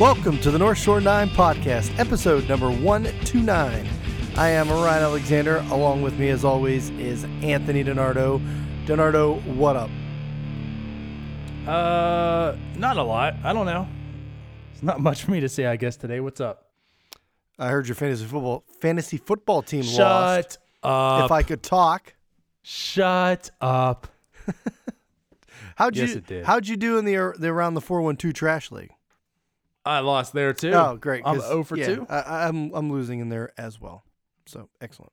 Welcome to the North Shore 9 podcast, episode number 129. I am Ryan Alexander. Along with me, as always, is Anthony Donardo. Donardo, what up? Uh, not a lot. I don't know. It's not much for me to say, I guess, today. What's up? I heard your fantasy football fantasy football team Shut lost. up. If I could talk, Shut up. how'd Yes, you it did. how'd you do in the the around the 412 trash league? I lost there too. Oh, great. I'm 'cause, 0 for yeah, 2. I, I'm I'm losing in there as well. So excellent.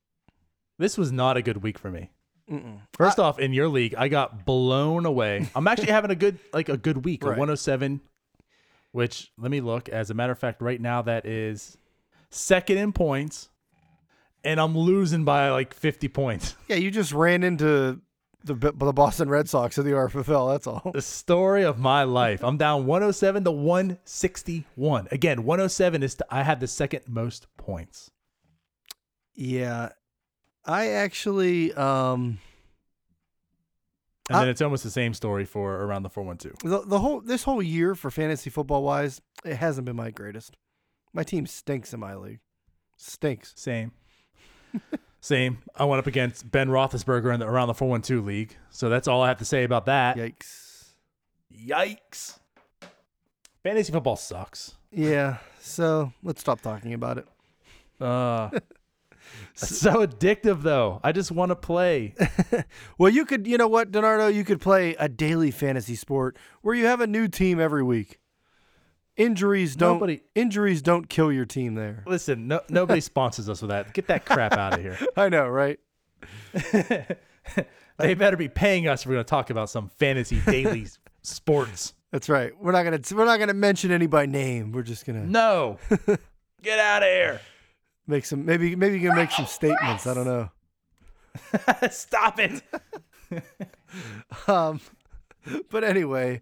This was not a good week for me. Mm-mm. First off, in your league, I got blown away. I'm actually having a good like a good week, Right. a 107, which let me look. As a matter of fact, right now that is second in points, and I'm losing by like 50 points. Yeah, you just ran into the the Boston Red Sox of the RFFL. That's all. The story of my life. I'm down 107 to 161. Again, 107 is I had the second most points. Yeah, I actually um And I- then it's almost the same story for around the 412. the, the whole this whole year for fantasy football wise, it hasn't been my greatest. My team stinks in my league. Stinks. Same. Same. I went up against Ben Roethlisberger in the around the 412 league. So that's all I have to say about that. Yikes. Yikes. Fantasy football sucks. Yeah. So let's stop talking about it. Uh, so addictive though. I just want to play. Well, you could, you know what, Donardo, you could play a daily fantasy sport where you have a new team every week. Injuries don't Nobody- injuries don't kill your team there. Listen, no, nobody sponsors us with that. Get that crap out of here. I know, right? they better be paying us if we're going to talk about some fantasy daily sports. That's right. We're not gonna we're not gonna mention any by name. We're just gonna No. Get out of here. make some maybe maybe you can make some statements. I don't know. Stop it. Um, but anyway,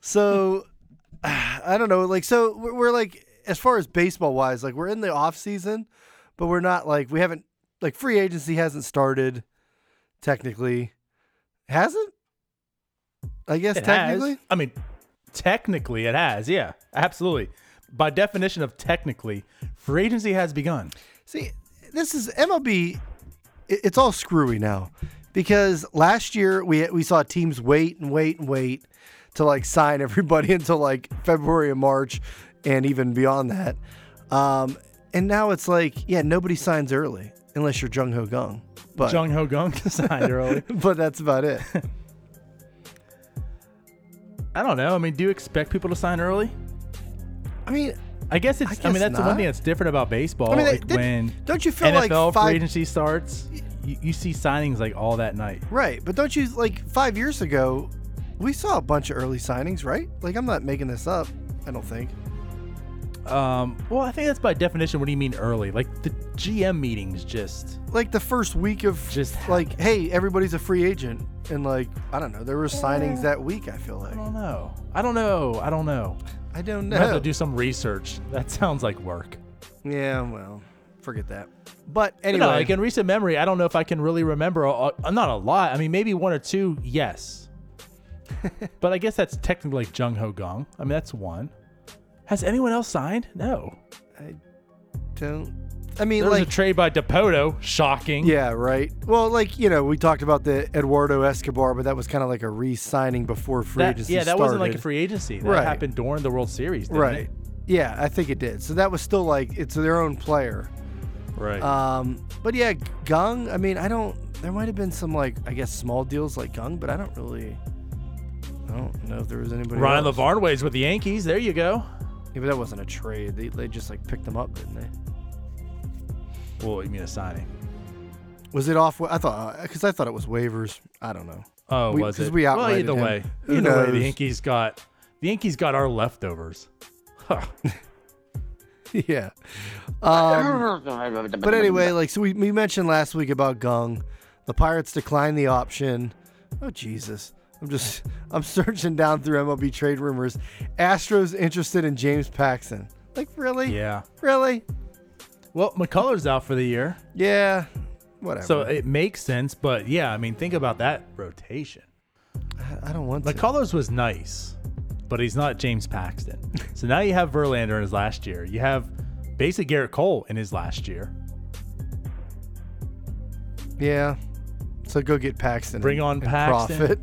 so I don't know. Like, so we're, we're like as far as baseball wise, like we're in the off season, but we're not like we haven't like free agency hasn't started technically. Hasn't? I guess It technically. has. I mean, technically it has. Yeah, absolutely. By definition of technically, free agency has begun. See, this is MLB. It's all screwy now because last year we we saw teams wait and wait and wait to like sign everybody until like February and March and even beyond that. Um, and now it's like, yeah, nobody signs early unless you're Jung Ho Kang. But Jung Ho Kang signed early. but that's about it. I don't know. I mean, do you expect people to sign early? I mean, I guess it's. I, guess mean, that's the one thing that's different about baseball. I mean, like when don't you feel NFL like five free agency starts, you, you see signings like all that night. right? But don't you like five years ago? We saw a bunch of early signings, right? Like I'm not making this up. I don't think. Um, well, I think that's by definition. What do you mean early? Like the GM meetings, just like the first week of Just like, hey, everybody's a free agent, and like, I don't know, there were signings that week. I feel like I don't know. I don't know. I don't know. I don't know. I have to do some research. That sounds like work. yeah, well, forget that. But But anyway, No, like in recent memory, I don't know if I can really remember. A, a- not a lot. I mean, maybe one or two. Yes. but I guess that's technically like Jung Ho Kang. I mean, that's one. Has anyone else signed? No. I don't. I mean, There was like, a trade by Dipoto. Shocking. yeah, right. Well, like you know, we talked about the Eduardo Escobar, but that was kind of like a re-signing before free That, agency yeah, that wasn't like a free agency. That Right. happened during the World Series. Didn't right. It? Yeah, I think it did. So that was still like it's their own player. Right. Um, but yeah, Kang. I mean, I don't. There might have been some like I guess small deals like Kang, but I don't really. I don't know if there was anybody. Ryan else. LaVarnway's with the Yankees. There you go. Yeah, but that wasn't a trade. They, they just like picked them up, didn't they? Well, you mean a signing? Was it off? I thought because I thought it was waivers. I don't know. Oh, We- was 'cause it? we well, outrighted either him. way, Who either way, the? Yankees got the Yankees got our leftovers. Huh. yeah. Um, but anyway, like so we, we mentioned last week about Kang. The Pirates declined the option. Oh Jesus. I'm just I'm searching down through MLB trade rumors. Astros interested in James Paxton. Like really? Yeah. Really? Well, McCullers out for the year, Yeah. Whatever. so it makes sense. But yeah, I mean, think about that rotation. I- I don't want to. McCullers was nice. but he's not James Paxton. so now you have Verlander in his last year. You have basically Gerrit Cole in his last year. Yeah. So go get Paxton. Bring on and Paxton. Profit.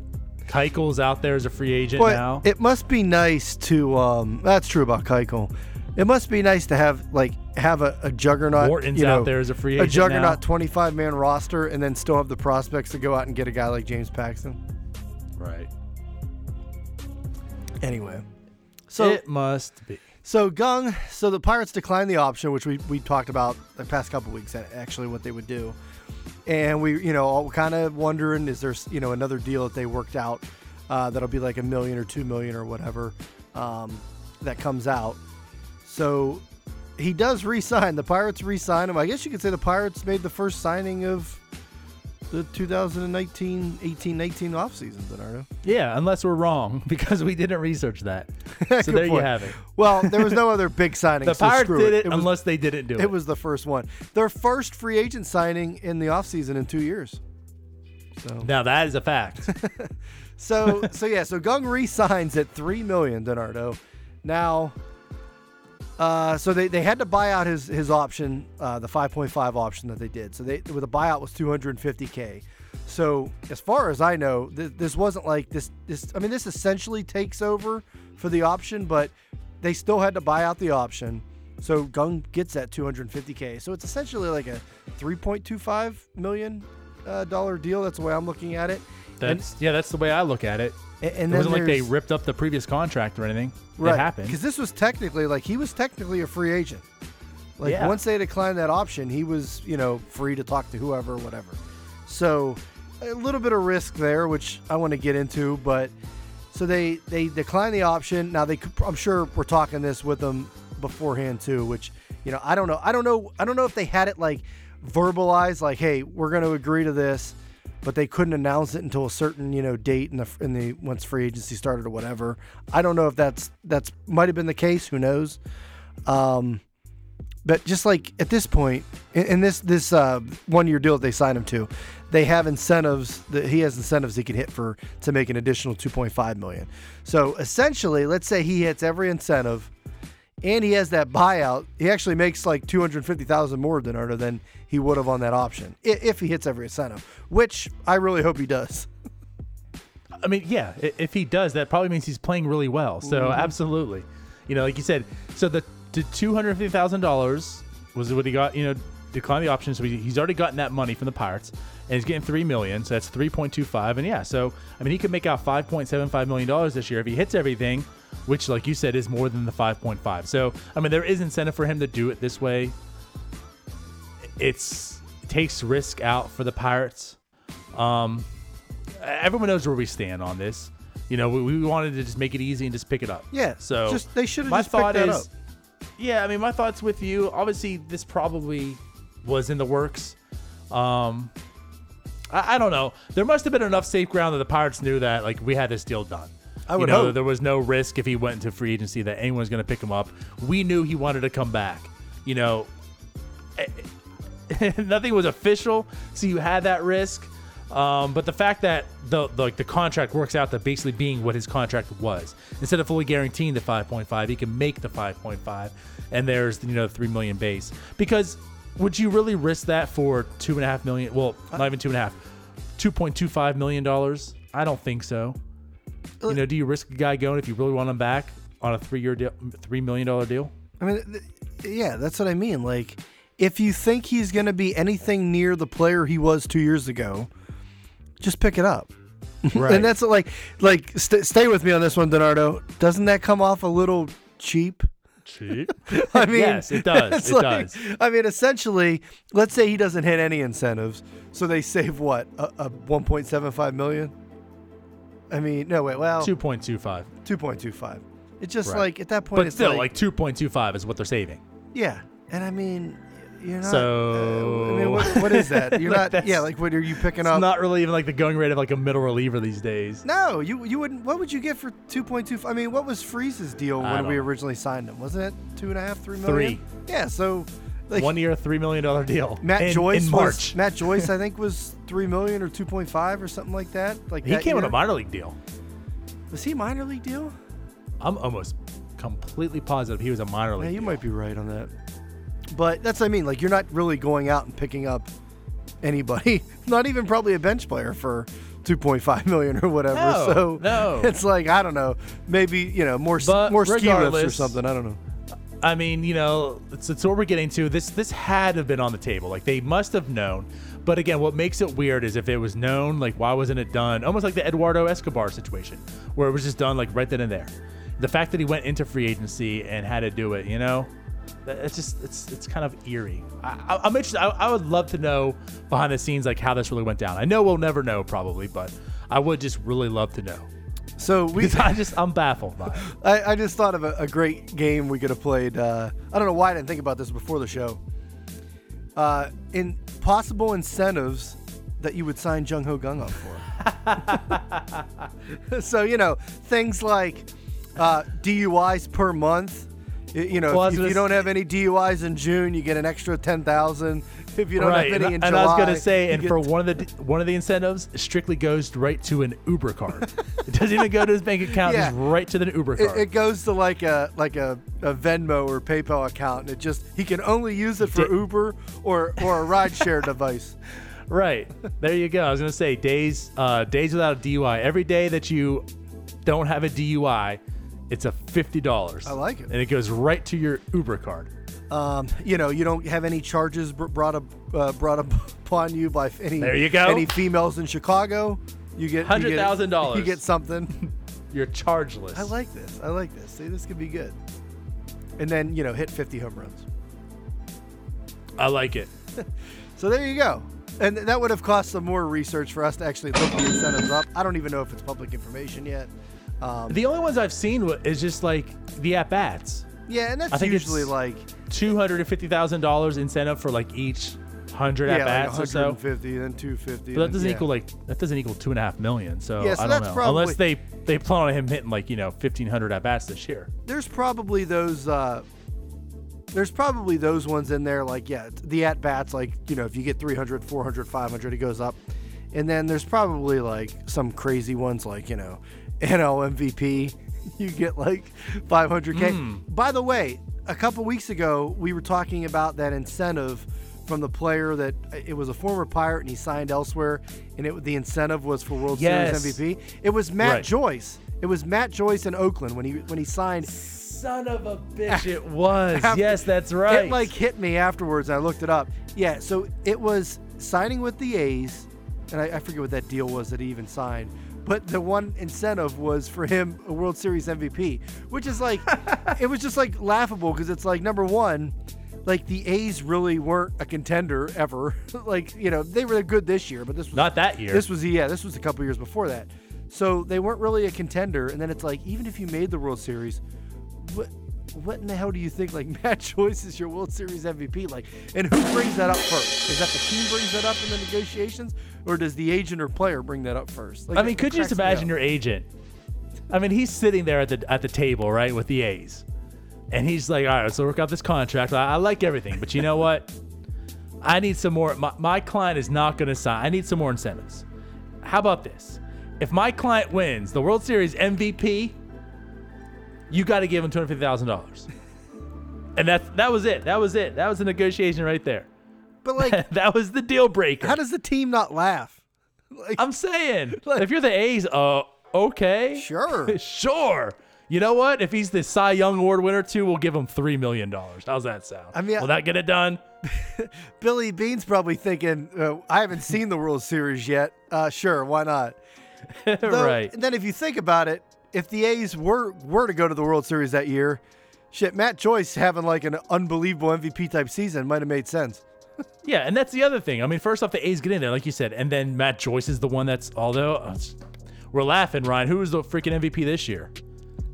Keuchel's out there as a free agent But now. it must be nice to. Um, that's true about Keuchel. It must be nice to have like have a, a juggernaut. Morton's you know, out there as a free agent. a juggernaut 25 man roster, and then still have the prospects to go out and get a guy like James Paxton. Right. Anyway, so it must be. So Kang, so the Pirates declined the option, which we, we talked about the past couple weeks. a- Actually, what they would do, and we you know all kind of wondering is there you know another deal that they worked out uh, that'll be like a million or two million or whatever um, that comes out. So he does re-sign. The Pirates re-sign him. I guess you could say the Pirates made the first signing of the 2019 18 19 offseason, Bernardo. Yeah, unless we're wrong because we didn't research that. So there you have it. Well, there was no other big signing. The so Pirates did it, was- unless they didn't do it. It was the first one. Their first free agent signing in the offseason in two years. So now that is a fact. so so yeah, so Kang re-signs at three million, Donardo. Now uh, so they, they had to buy out his his option, uh, the 5.5 option that they did. So they with a buyout was 250k. So as far as I know, th- this wasn't like this this. I mean, this essentially takes over for the option, but they still had to buy out the option. So Kang gets that 250k. So it's essentially like a 3.25 million uh, dollar deal. That's the way I'm looking at it. That's yeah, that's the way I look at it. And, and it wasn't like they ripped up the previous contract or anything. Right. It happened. Because this was technically like he was technically a free agent. Like Yeah. once they declined that option, he was, you know, free to talk to whoever, whatever. So a little bit of risk there, which I want to get into, but so they they declined the option. Now they I'm sure we're talking this with them beforehand too, which you know I don't know. I don't know. I don't know if they had it like verbalized, like, hey, we're going to agree to this, but they couldn't announce it until a certain you know date in the in the once free agency started or whatever. I don't know if that's that's might have been the case. Who knows? Um, but just like at this point, in, in this this uh, one year deal that they signed him to, they have incentives that he has incentives he can hit for to make an additional 2.5 million. So essentially, let's say he hits every incentive, and he has that buyout. He actually makes like 250,000 more than Arno than he would have on that option if he hits every incentive, which I really hope he does. I mean, yeah, if he does, that probably means he's playing really well. So Mm-hmm. absolutely, you know, like you said, so the the two hundred fifty thousand dollars was what he got. You know, declined the option, so he, he's already gotten that money from the Pirates, and he's getting three million. So that's three point two five, and yeah, so I mean, he could make out five point seven five million dollars this year if he hits everything, which, like you said, is more than the five point five. So I mean, there is incentive for him to do it this way. It's it takes risk out for the Pirates. Um, everyone knows where we stand on this. You know, we, we wanted to just make it easy and just pick it up. Yeah. So just they should have my just picked thought is, up. yeah. I mean, my thoughts with you. Obviously, this probably was in the works. Um, I, I don't know. There must have been enough safe ground that the Pirates knew that like we had this deal done. I you know, hope. there was no risk if he went into free agency that anyone was going to pick him up. We knew he wanted to come back. You know, nothing was official, so you had that risk. Um, but the fact that the, the like the contract works out to basically being what his contract was, instead of fully guaranteeing the 5.5, he can make the 5.5, and there's you know the three million base. Because would you really risk that for two and a half million? Well, not even two and a half, two point two five million dollars. I don't think so. You uh, know, do you risk a guy going if you really want him back on a three year deal, three million dollar deal? I mean, th- yeah, that's what I mean. Like, if you think he's going to be anything near the player he was two years ago, just pick it up. Right. And that's like, like, st- stay with me on this one, Donardo. Doesn't that come off a little cheap? cheap. I mean, Yes, it does. it's It does. I mean, essentially, let's say he doesn't hit any incentives, so they save what a, a 1.75 million. I mean, no wait, well, Two point two five. 2.25. It's just Right. like at that point, But it's still, like, like two point two five is what they're saving. yeah, and I mean, you're not. So- uh, I mean, what, what is that? You're Like, not. Yeah, like what are you picking It's up? not really even like the going rate of like a middle reliever these days. no, you you wouldn't. What would you get for 2.2? I mean, what was Freese's deal I when we know. originally signed him? Wasn't it two and a half, three million? Three. Yeah, so like One year, three million dollar deal. Matt in, Joyce in was- March. Matt Joyce, I think, was three million or two point five or something like that. Like he that came with year. a minor league deal. Was he a minor league deal? I'm almost completely positive he was a minor league. Yeah, you deal. might be right on that. But that's what I mean. Like you're not really going out and picking up anybody. Not even probably a bench player for 2.5 million or whatever. No, so no. it's like I don't know. Maybe you know more But more ski lifts or something. I don't know. I mean, you know, it's, it's what we're getting to. This this had to have been on the table. Like they must have known. But again, what makes it weird is if it was known, like why wasn't it done? Almost like the Eduardo Escobar situation, where it was just done like right then and there. The fact that he went into free agency and had to do it, you know, it's just it's it's kind of eerie. I, I'm interested. I, I would love to know behind the scenes like how this really went down. I know we'll never know probably, but I would just really love to know. So we. I just I'm baffled by it. I, I just thought of a, a great game we could have played. Uh, I don't know why I didn't think about this before the show. Uh, in possible incentives that you would sign Jung Ho Gung up for. so you know things like uh, DUIs per month. You know, Well, if, if you don't have any DUIs in June, you get an extra ten thousand. If you don't right, have any and, in and July, I was gonna say, and for one of the one of the incentives, it strictly goes right to an Uber card. it doesn't even go to his bank account; Yeah. just right to the Uber It, card. it goes to like a like a, a Venmo or PayPal account, and it just he can only use it for Uber or or a rideshare device. right there, you go. I was gonna say days uh, days without a DUI. Every day that you don't have a DUI, it's a fifty dollars. I like it. and it goes right to your Uber card. Um, you know, you don't have any charges br- brought up uh, brought up upon you by any There you go. any females in Chicago. You get $100,000. You get something. You're chargeless. I like this. I like this. See, this could be good. And then you know, hit 50 home runs. I like it. So there you go. And that would have cost some more research for us to actually look the incentives up. I don't even know if it's public information yet. Um, The only ones I've seen is just like the at bats. yeah, and that's usually like Two hundred and fifty thousand dollars incentive for like each hundred at bats like or so. 150, then 250. But that doesn't yeah. equal like that doesn't equal two and a half million. So, Yeah, so I don't that's know. probably- Unless they they plan on him hitting like you know fifteen hundred at bats this year. there's probably those uh there's probably those ones in there like yeah the at bats like you know if you get 300 400 500 it goes up and then there's probably like some crazy ones like you know NL MVP you get like 500k Hmm. by the way a couple weeks ago we were talking about that incentive from the player that uh, it was a former pirate and he signed elsewhere and it the incentive was for World Yes. Series MVP it was Matt Right. Joyce it was Matt Joyce in Oakland when he when he signed Son of a bitch! It was. After- yes, that's right. It like hit me afterwards. And I looked it up. Yeah, so it was signing with the A's, and I, I forget what that deal was that he even signed. But the one incentive was for him a World Series MVP, which is like, it was just like laughable because it's like number one, like the A's really weren't a contender ever. like you know they were good this year, but this was not that year. this was yeah, this was a couple years before that. So they weren't really a contender. And then it's like, even if you made the World Series, what what in the hell do you think? Like Matt Joyce is your World Series MVP? Like, and who brings that up first? Is that the team brings that up in the negotiations, or does the agent or player bring that up first? Like, I mean, could you just imagine your agent? I mean, he's sitting there at the at the table, right, with the A's, and he's like, "All right, let's work out this contract. I, I like everything, but you know what? I need some more. My, my client is not going to sign. I need some more incentives. How about this? If my client wins the World Series MVP, you got to give him two hundred fifty thousand dollars." And that that was it. That was it. That was the negotiation right there. But like, that was the deal breaker. how does the team not laugh? Like, I'm saying, Like- if you're the A's, uh, okay, Sure. sure. You know what? If he's the Cy Young Award winner too, we'll give him three million dollars. How's that sound? I mean, will that get it done? Billy Beane's probably thinking, uh, I haven't seen the World Series yet. Uh, sure, why not? Though, right. And then if you think about it, if the A's were were to go to the World Series that year, shit, Matt Joyce having like an unbelievable MVP type season might have made sense. Yeah, and that's the other thing. I mean, first off, the A's get in there, like you said, and then Matt Joyce is the one that's. Although uh, we're laughing, Ryan. Who was the freaking MVP this year?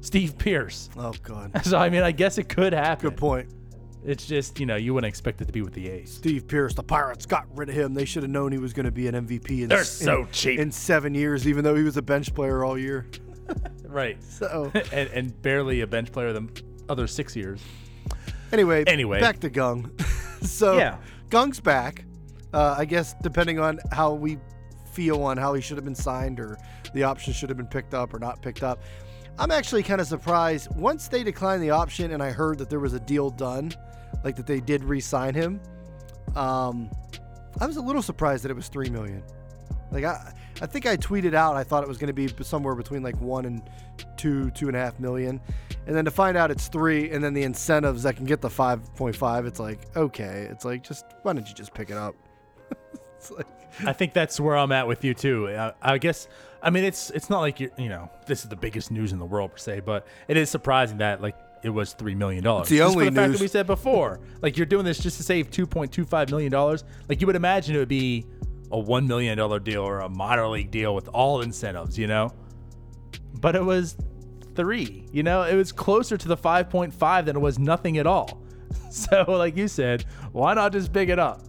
Steve Pearce. Oh God. So I mean, I guess it could happen. Good point. It's just you know you wouldn't expect it to be with the A's. Steve Pearce, the Pirates got rid of him. They should have known he was going to be an MVP. In, They're in- so cheap. in seven years, even though he was a bench player all year. Right. So and, and barely a bench player the other six years. anyway, Anyway. back to Kang. so Yeah. Kang's back. Uh, I guess depending on how we feel on how he should have been signed or the option should have been picked up or not picked up. I'm actually kind of surprised once they declined the option and I heard that there was a deal done, like that they did re-sign him. Um, I was a little surprised that it was three million. Like I, I think I tweeted out I thought it was going to be somewhere between like one and two, two and a half million, and then to find out it's three, and then the incentives that can get the five point five, it's like okay, it's like just why don't you just pick it up? it's like I think that's where I'm at with you too. I, I guess I mean it's it's not like you you know this is the biggest news in the world per se, but it is surprising that like it was three million dollars. It's the only for the fact news- that we said before. like you're doing this just to save two point two five million dollars. Like you would imagine it would be a one million dollar deal or a minor league deal with all incentives, you know. But it was three. You know, it was closer to the five point five than it was nothing at all. So like you said, why not just pick it up?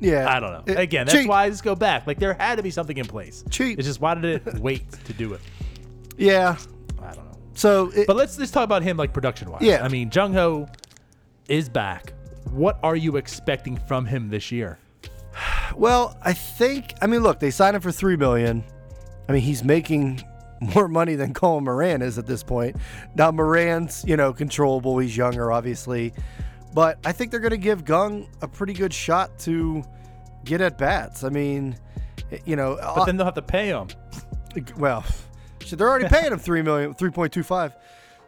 yeah, I don't know. It- Again, that's cheap. why I just go back. Like there had to be something in place. Cheap. It's just why did it wait to do it? Yeah, I don't know. so it, But let's let's talk about him like production wise. Yeah. I mean, Jung Ho is back. What are you expecting from him this year? Well, I think I mean look, they signed him for three million. I mean he's making more money than Colin Moran is at this point. Now Moran's, you know, controllable, he's younger, obviously. But I think they're gonna give Kang a pretty good shot to get at bats. I mean, you know, But uh, then they'll have to pay him. well, they're already paying him three million, three point two five.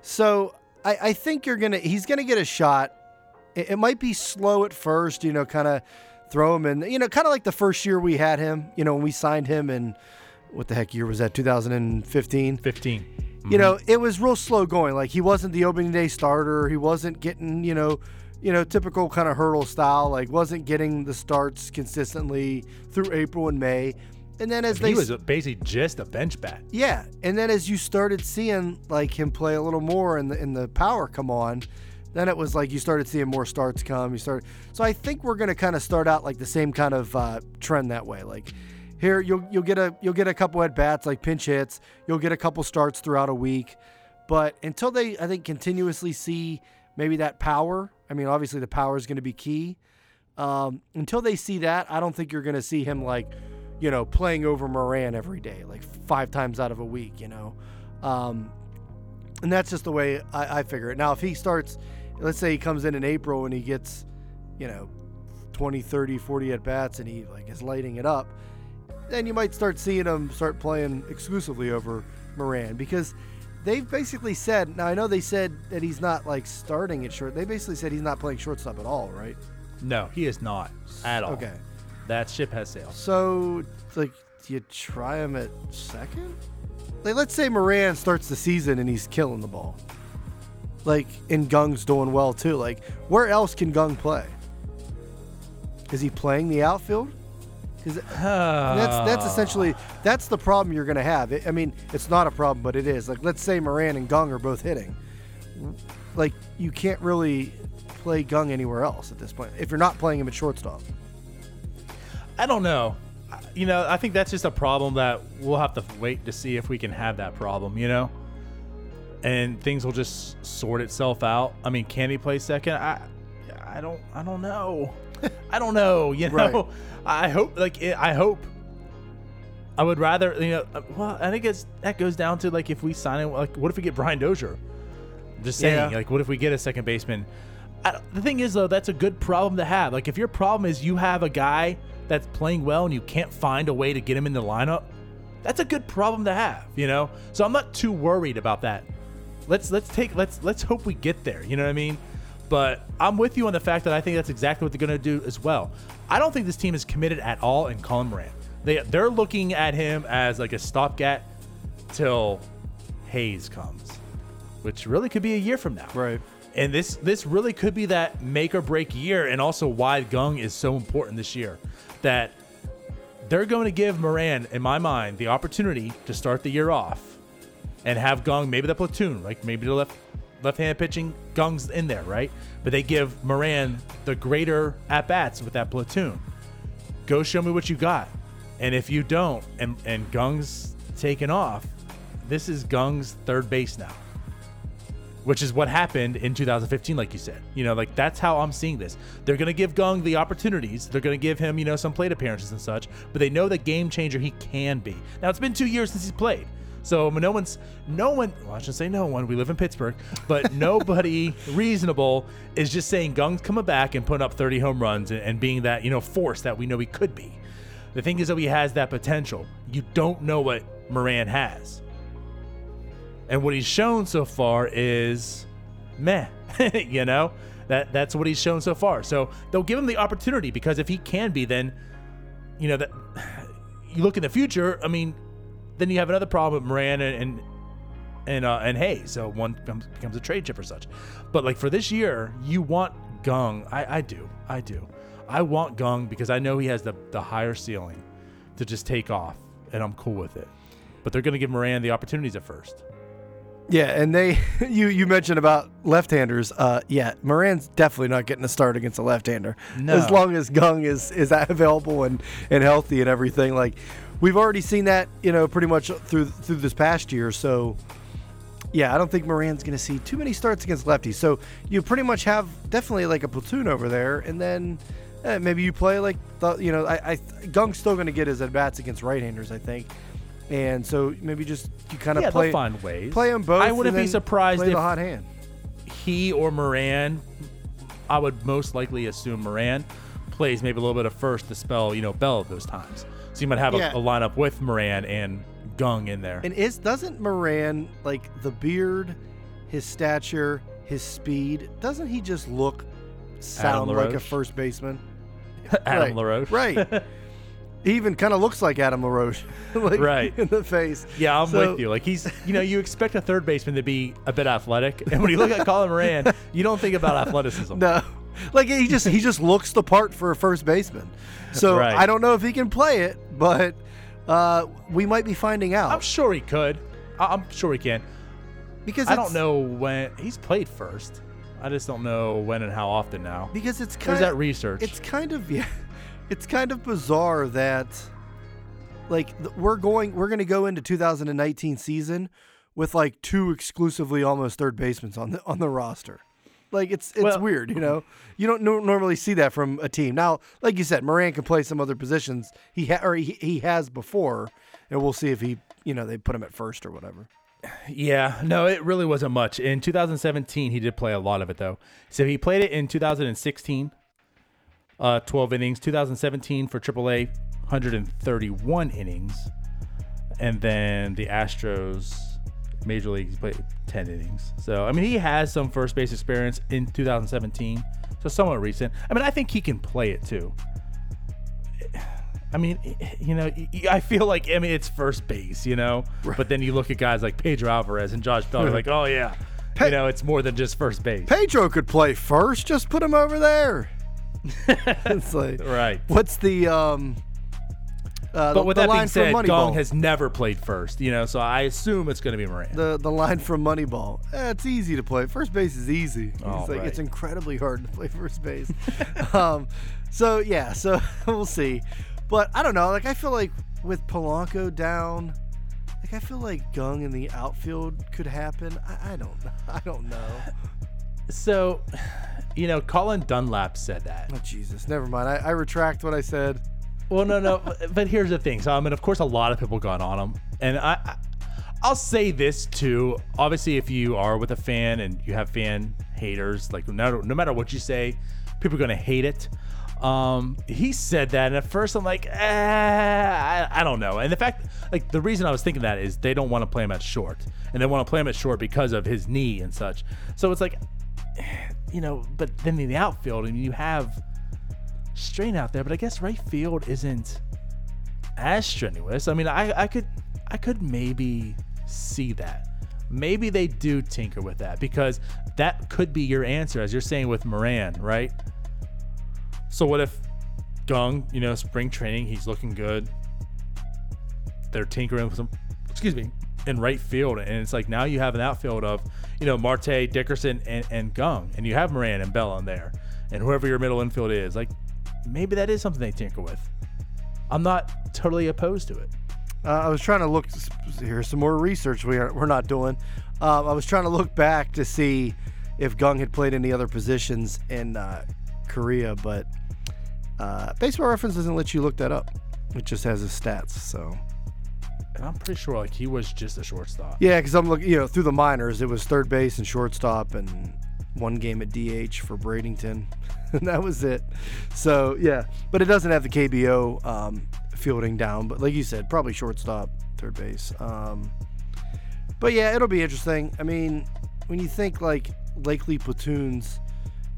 So I, I think you're gonna, he's gonna get a shot. It, it might be slow at first, you know, kind of throw him in, you know, kind of like the first year we had him, you know, when we signed him in what the heck year was that? 2015. 15. You know, mm-hmm. it was real slow going. Like he wasn't the opening day starter. He wasn't getting, you know, you know, typical kind of hurdle style. Like wasn't getting the starts consistently through April and May. And then as they He was basically just a bench bat. yeah, and then as you started seeing like him play a little more and the and the power come on, then it was like you started seeing more starts come. You start, so I think we're gonna kind of start out like the same kind of uh, trend that way. Like here, you'll you'll get a you'll get a couple at bats like pinch hits. You'll get a couple starts throughout a week, but until they I think continuously see maybe that power. I mean, obviously the power is going to be key. Um, until they see that, I don't think you're going to see him like, you know, playing over Moran every day, like five times out of a week, you know. Um, and that's just the way I, I figure it. Now, if he starts, let's say he comes in in April and he gets, you know, 20, 30, 40 at bats and he like is lighting it up, then you might start seeing him start playing exclusively over Moran because they've basically said. Now I know they said that he's not like starting at short. They basically said he's not playing shortstop at all, right? No, he is not at all. Okay. That ship has sailed. So, like, do you try him at second? Like, let's say Moran starts the season and he's killing the ball. Like, and Kang's doing well too. Like, where else can Kang play? Is he playing the outfield? Because that's that's essentially that's the problem you're gonna have. I I mean, it's not a problem, but it is. Like, let's say Moran and Kang are both hitting. Like, you can't really play Kang anywhere else at this point if you're not playing him at shortstop. I don't know. You know, I think that's just a problem that we'll have to wait to see if we can have that problem, you know? And things will just sort itself out. I mean, can he play second? I I don't I don't know. I don't know, you know. Right. I hope like it, I hope I would rather, you know, uh, well, I think it's that goes down to like if we sign him like what if we get Brian Dozier? Just saying, Yeah. like what if we get a second baseman? I, the thing is though, that's a good problem to have. Like if your problem is you have a guy that's playing well and you can't find a way to get him in the lineup, that's a good problem to have, you know? So I'm not too worried about that. Let's let's take let's let's hope we get there, you know what I mean? But I'm with you on the fact that I think that's exactly what they're going to do as well. I don't think this team is committed at all in Colin Moran. They they're looking at him as like a stopgap till Hayes comes, which really could be a year from now. Right. And this this really could be that make or break year, and also why Kang is so important this year. That they're going to give Moran, in my mind, the opportunity to start the year off and have Kang maybe the platoon, like maybe the left left hand pitching, Kang's in there, right? But they give Moran the greater at bats with that platoon. Go show me what you got. And if you don't, and and Kang's taken off, this is Kang's third base now which is what happened in 2015, like you said. You know, like that's how I'm seeing this. They're going to give Kang the opportunities. They're going to give him, you know, some plate appearances and such, but they know the game changer he can be. Now, it's been two years since he's played. So no one's no one. Well, I should say no one. We live in Pittsburgh, but nobody reasonable is just saying Kang's coming back and putting up 30 home runs and, and being that you know force that we know he could be. The thing is that he has that potential. You don't know what Moran has, and what he's shown so far is meh. you know that that's what he's shown so far. So they'll give him the opportunity because if he can be, then you know that you look in the future. I mean, then you have another problem with Moran and and and, uh, and. So one becomes, becomes a trade chip or such. But like for this year, you want Kang. I, I do. I do. I want Kang because I know he has the the higher ceiling to just take off, and I'm cool with it. But they're going to give Moran the opportunities at first. Yeah, and they you you mentioned about left-handers. Uh, yeah, Moran's definitely not getting a start against a left-hander. No. As long as Kang is is available and and healthy and everything. Like we've already seen that, you know, pretty much through through this past year. So yeah, I don't think Moran's going to see too many starts against lefties. So you pretty much have definitely like a platoon over there, and then eh, maybe you play like the you know I, I Kang's still going to get his at bats against right-handers, I think. And so maybe just you kind of Yeah, play they'll find ways. play them both. I wouldn't and be surprised play if the hot hand. he or Moran, I would most likely assume Moran plays maybe a little bit of first to spell, you know, Bell at those times. So you might have a, Yeah. a lineup with Moran and Kang in there. And is doesn't Moran like the beard, his stature, his speed? Doesn't he just look sound like a first baseman? Adam right. LaRoche. Right. he even kind of looks like Adam LaRoche, like Right. in the face. Yeah, I'm So- with you. Like he's, you know, you expect a third baseman to be a bit athletic, and when you look at Colin Moran, you don't think about athleticism. No, like he just he just looks the part for a first baseman. So Right. I don't know if he can play it, but uh, we might be finding out I'm sure he could. I- I'm sure he can. because I don't know when he's played first. I just don't know when and how often now. because it's There's kind that research. It's kind of yeah, it's kind of bizarre that like we're going we're going to go into 2019 season with like two exclusively almost third basemen on the on the roster. Like it's it's Well- weird, you know. You don't no- normally see that from a team. Now, like you said, Moran can play some other positions. He ha- or he, he has before, and we'll see if he you know they put him at first or whatever. Yeah, no, it really wasn't much. In 2017, he did play a lot of it though. So he played it in 2016, uh, 12 innings. 2017 for AAA, 131 innings, and then the Astros, Major League, he played 10 innings. So I mean, he has some first base experience in 2017, so somewhat recent. I mean, I think he can play it too. I mean, you know, I feel like I mean it's first base, you know, Right. but then you look at guys like Pedro Alvarez and Josh Bell, like, oh yeah, Pe- you know, it's more than just first base, Pedro could play first. Just put him over there. it's like right? what's the um. Uh, But the, with the that line being said, Moneyball. Kang has never played first, you know, so I assume it's going to be Moran. the the line from Moneyball. Eh, it's easy to play. First base is easy. Oh, it's like right. it's incredibly hard to play first base. um, so yeah, so we'll see. But I don't know. Like I feel like with Polanco down, like I feel like Kang in the outfield could happen. I, I don't. I don't know. So, you know, Colin Dunlap said that. Oh Jesus, never mind. I, I retract what I said. Well, no, no, but- but here's the thing. So, I mean, of course, a lot of people got on him, and I, I, I'll say this too. Obviously, if you are with a fan and you have fan haters, like no matter, no matter what you say, people are gonna hate it. Um, he said that, and at first I'm like, eh, I, I don't know. And the fact, like, the reason I was thinking that is they don't want to play him at short, and they want to play him at short because of his knee and such. So it's like, you know, but then in the outfield, I and mean, you have strain out there, but I guess right field isn't as strenuous. I mean, I, I could I could maybe see that. Maybe they do tinker with that because that could be your answer, as you're saying with Moran, right? So what if Kang, you know, spring training, he's looking good. They're tinkering with some, excuse me, in right field, and it's like now you have an outfield of, you know, Marte, Dickerson, and, and Kang, and you have Moran and Bell on there, and whoever your middle infield is. Like, maybe that is something they tinker with. I'm not totally opposed to it. Uh, I was trying to look. Here's some more research we are, we're not doing. Um, I was trying to look back to see if Kang had played any other positions in uh, Korea, but uh, Baseball Reference doesn't let you look that up. It just has his stats. So And I'm pretty sure like he was just a shortstop. Yeah, because I'm looking, you know, through the minors, it was third base and shortstop and one game at DH for Bradenton. and that was it. So, yeah, but it doesn't have the KBO um, fielding down. But like you said, probably shortstop, third base. Um, but yeah, it'll be interesting. I mean, when you think like Lakely platoons,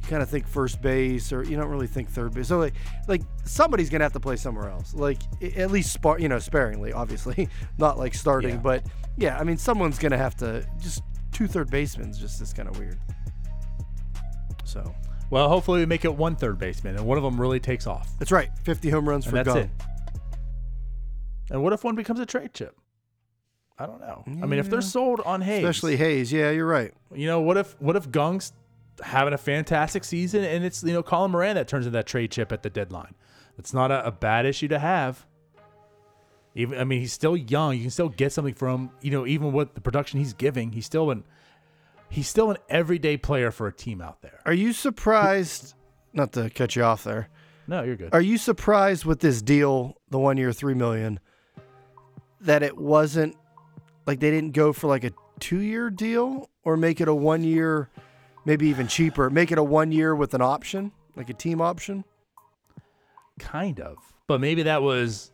kind of think first base, or you don't really think third base. So like, like somebody's gonna have to play somewhere else. Like at least spar, you know, sparingly, obviously, not like starting. Yeah. But yeah, I mean, someone's gonna have to just two third basemen. Just is kind of weird. So Well, hopefully we make it one third baseman and one of them really takes off. that's right. 50 home runs And for that's Kang. it. And what if one becomes a trade chip? I don't know. I mean, if they're sold on Hayes, Especially Hayes. Yeah, you're right. you know, what if what if Kang's having a fantastic season and it's you know Colin Moran that turns into that trade chip at the deadline? It's not a, a bad issue to have. Even I mean, he's still young. You can still get something from you know even with the production he's giving. He's still an he's still an everyday player for a team out there. Are you surprised? Not to cut you off there. No, you're good. Are you surprised with this deal, the one year, three million, that it wasn't like they didn't go for like a two year deal or make it a one year, maybe even cheaper? Make it a one year with an option, like a team option? Kind of. But maybe that was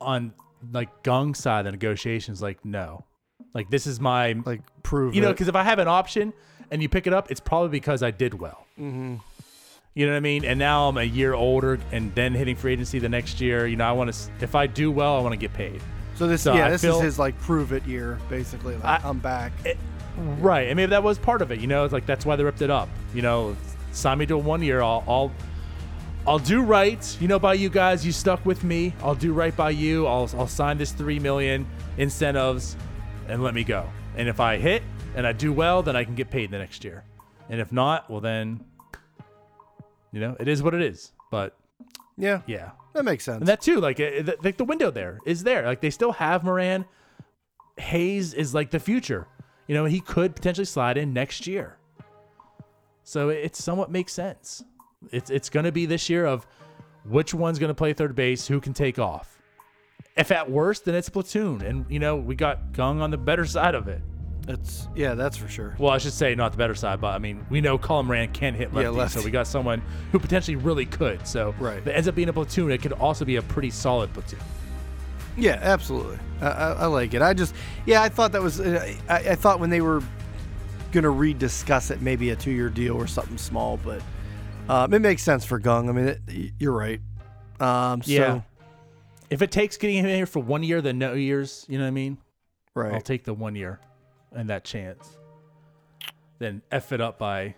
on like Kang's side of the negotiations, like, no. Like this is my Like prove you know, because if I have an option and you pick it up, it's probably because I did well. Mm-hmm. You know what I mean? And now I'm a year older and then hitting free agency the next year. You know, I want to, if I do well, I want to get paid. so this, so yeah, I this feel- is his like prove it year, basically. Like, I- I'm back. Right. And maybe that was part of it. You know, it's like that's why they ripped it up. You know, sign me to a one year. I'll, I'll, I'll do right. You know, by you guys, you stuck with me. I'll do right by you. I'll, I'll sign this three million incentives, and let me go. And if I hit and I do well, then I can get paid the next year. And if not, well then, you know, it is what it is. But yeah, yeah, that makes sense. and that too, like, like the window there is there. Like they still have Moran. Hayes is like the future. You know, he could potentially slide in next year. So it somewhat makes sense. It's it's going to be this year of which one's going to play third base, who can take off. If at worst, then it's platoon, and you know we got Kang on the better side of it. That's yeah, that's for sure. Well, I should say not the better side, but I mean we know Colin Moran can hit lefty, lefty. so we got someone who potentially really could. So Right. if it ends up being a platoon, it could also be a pretty solid platoon. Yeah, absolutely. I, I, I like it. I just, yeah, I thought that was. Uh, I, I thought when they were gonna rediscuss it, maybe a two-year deal or something small, but um, it makes sense for Kang. I mean, it, you're right. Um, so, Yeah. If it takes getting him in here for one year, then no years, you know what I mean? right. I'll take the one year and that chance. Then F it up by,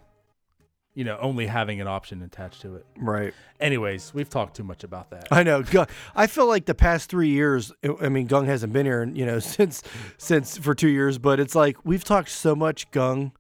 you know, only having an option attached to it. right. Anyways, we've talked too much about that. I know. Kang, I feel like the past three years. I mean, Kang hasn't been here, you know, since since for two years. But it's like we've talked so much Kang,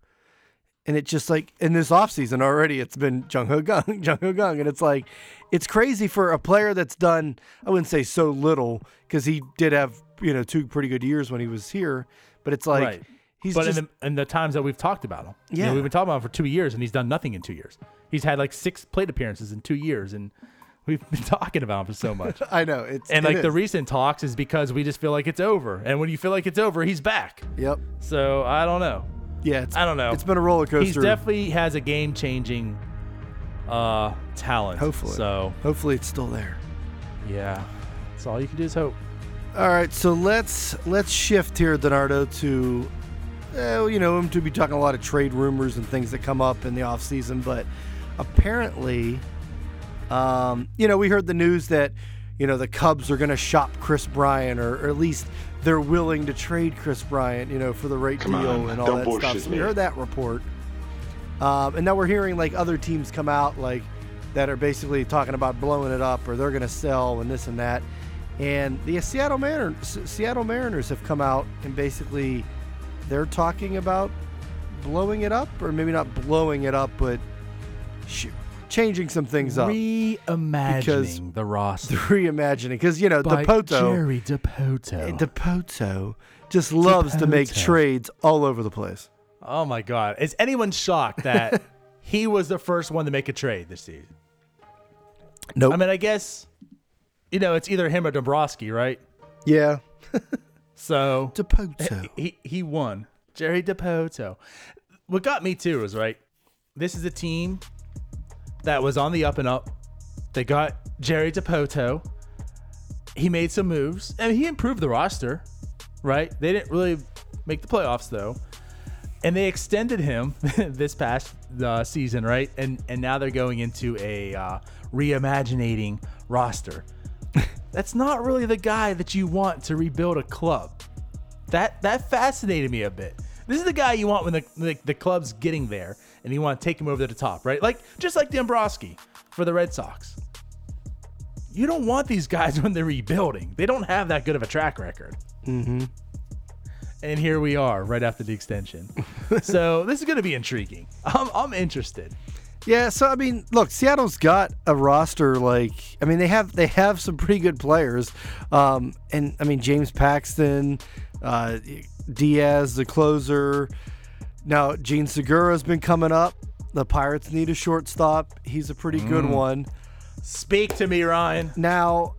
and it's just like in this offseason already, it's been Jung Ho Kang, Jung Ho Kang, and it's like it's crazy for a player that's done. I wouldn't say so little because he did have you know two pretty good years when he was here, but it's like right. He's but just in, the, in the times that we've talked about him, you know, Yeah. we've been talking about him for two years and he's done nothing in two years. He's had like six plate appearances in two years and we've been talking about him for so much. I know it's And it like the recent talks is because we just feel like it's over. And when you feel like it's over, he's back. yep So I don't know. yeah it's, I don't know. it's been a roller coaster. He definitely has a game changing uh talent. Hopefully. So Hopefully, it's still there. yeah. That's all you can do is hope. All right, so let's let's shift here, Donardo, to uh, you know, to be talking a lot of trade rumors and things that come up in the off season, but apparently, um, you know, we heard the news that you know the Cubs are going to shop Kris Bryant, or, or at least they're willing to trade Kris Bryant, you know, for the right Come deal on, and all that stuff. So we heard that report, um, and now we're hearing like other teams come out like that are basically talking about blowing it up or they're going to sell and this and that. And the Seattle Mariners, Seattle Mariners have come out and basically they're talking about blowing it up, or maybe not blowing it up, but sh- changing some things up, Reimagining Because- the roster. reimagining. Because you know by Dipoto, Jerry Dipoto. Eh, Dipoto just loves to make trades all over the place. oh my God! Is anyone shocked that he was the first one to make a trade this season? Nope. I mean, I guess you know it's either him or Dombrowski, right? yeah. So Dipoto. he he won. Jerry Dipoto. What got me too is right. This is a team that was on the up and up. They got Jerry Dipoto. He made some moves and he improved the roster. Right? They didn't really make the playoffs though. And they extended him this past uh, season, right? And and now they're going into a uh, reimaginating roster. That's not really the guy that you want to rebuild a club. That that fascinated me a bit. This is the guy you want when the the, the club's getting there, and you want to take him over to the top, right? Like just like Dombrowski for the Red Sox. You don't want these guys when they're rebuilding. They don't have that good of a track record. Mm-hmm. And here we are, right after the extension. so this is going to be intriguing. I'm I'm interested. Yeah, so I mean, look, Seattle's got a roster like I mean they have they have some pretty good players, um, and I mean James Paxton, uh, Diaz, the closer. Now Jean Segura's been coming up. The Pirates need a shortstop. He's a pretty good one. Speak to me, Ryan. Now,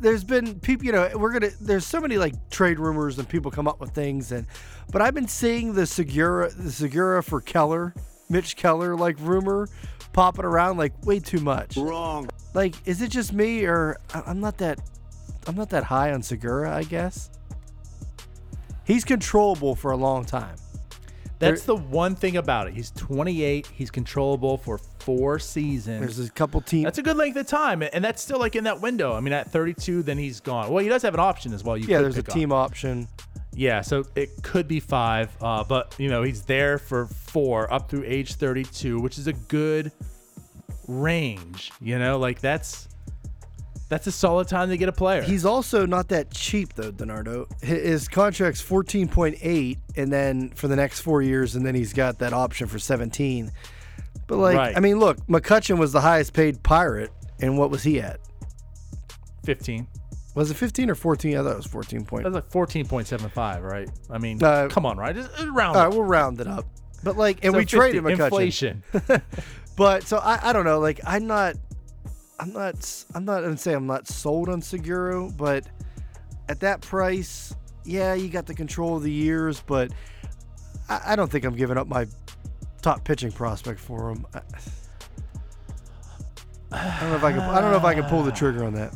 there's been people, you know, we're gonna. There's so many like trade rumors and people come up with things, and but I've been seeing the Segura, the Segura for Keller, Mitch Keller like rumor popping around like way too much. Wrong. Like, is it just me or I- I'm not that, I'm not that high on Segura? I guess he's controllable for a long time. That's the one thing about it. He's 28. He's controllable for four seasons. There's a couple teams. That's a good length of time, and that's still like in that window. I mean, at 32, then he's gone. Well, he does have an option as well. You yeah, could there's a pick up. team option. Yeah, so it could be five, uh, but you know he's there for four up through age 32, which is a good range. You know, like that's that's a solid time to get a player. He's also not that cheap though, Donardo. His contract's fourteen point eight, and then for the next four years, and then he's got that option for seventeen. But like, Right. I mean, look, McCutchen was the highest paid pirate, and what was he at? 15. Was it fifteen or fourteen? I thought it was fourteen point. That's like 14.75, right? I mean, Uh, come on, right? Just uh, round. All right, we'll round it up. But like, and So we 50 traded McCutchen. inflation. But so I, I don't know. Like I'm not, I'm not, I'm not gonna say I'm not sold on Segura, but at that price, yeah, you got the control of the years, but I, I don't think I'm giving up my top pitching prospect for him. I, I don't know if I can. I don't know if I can pull the trigger on that.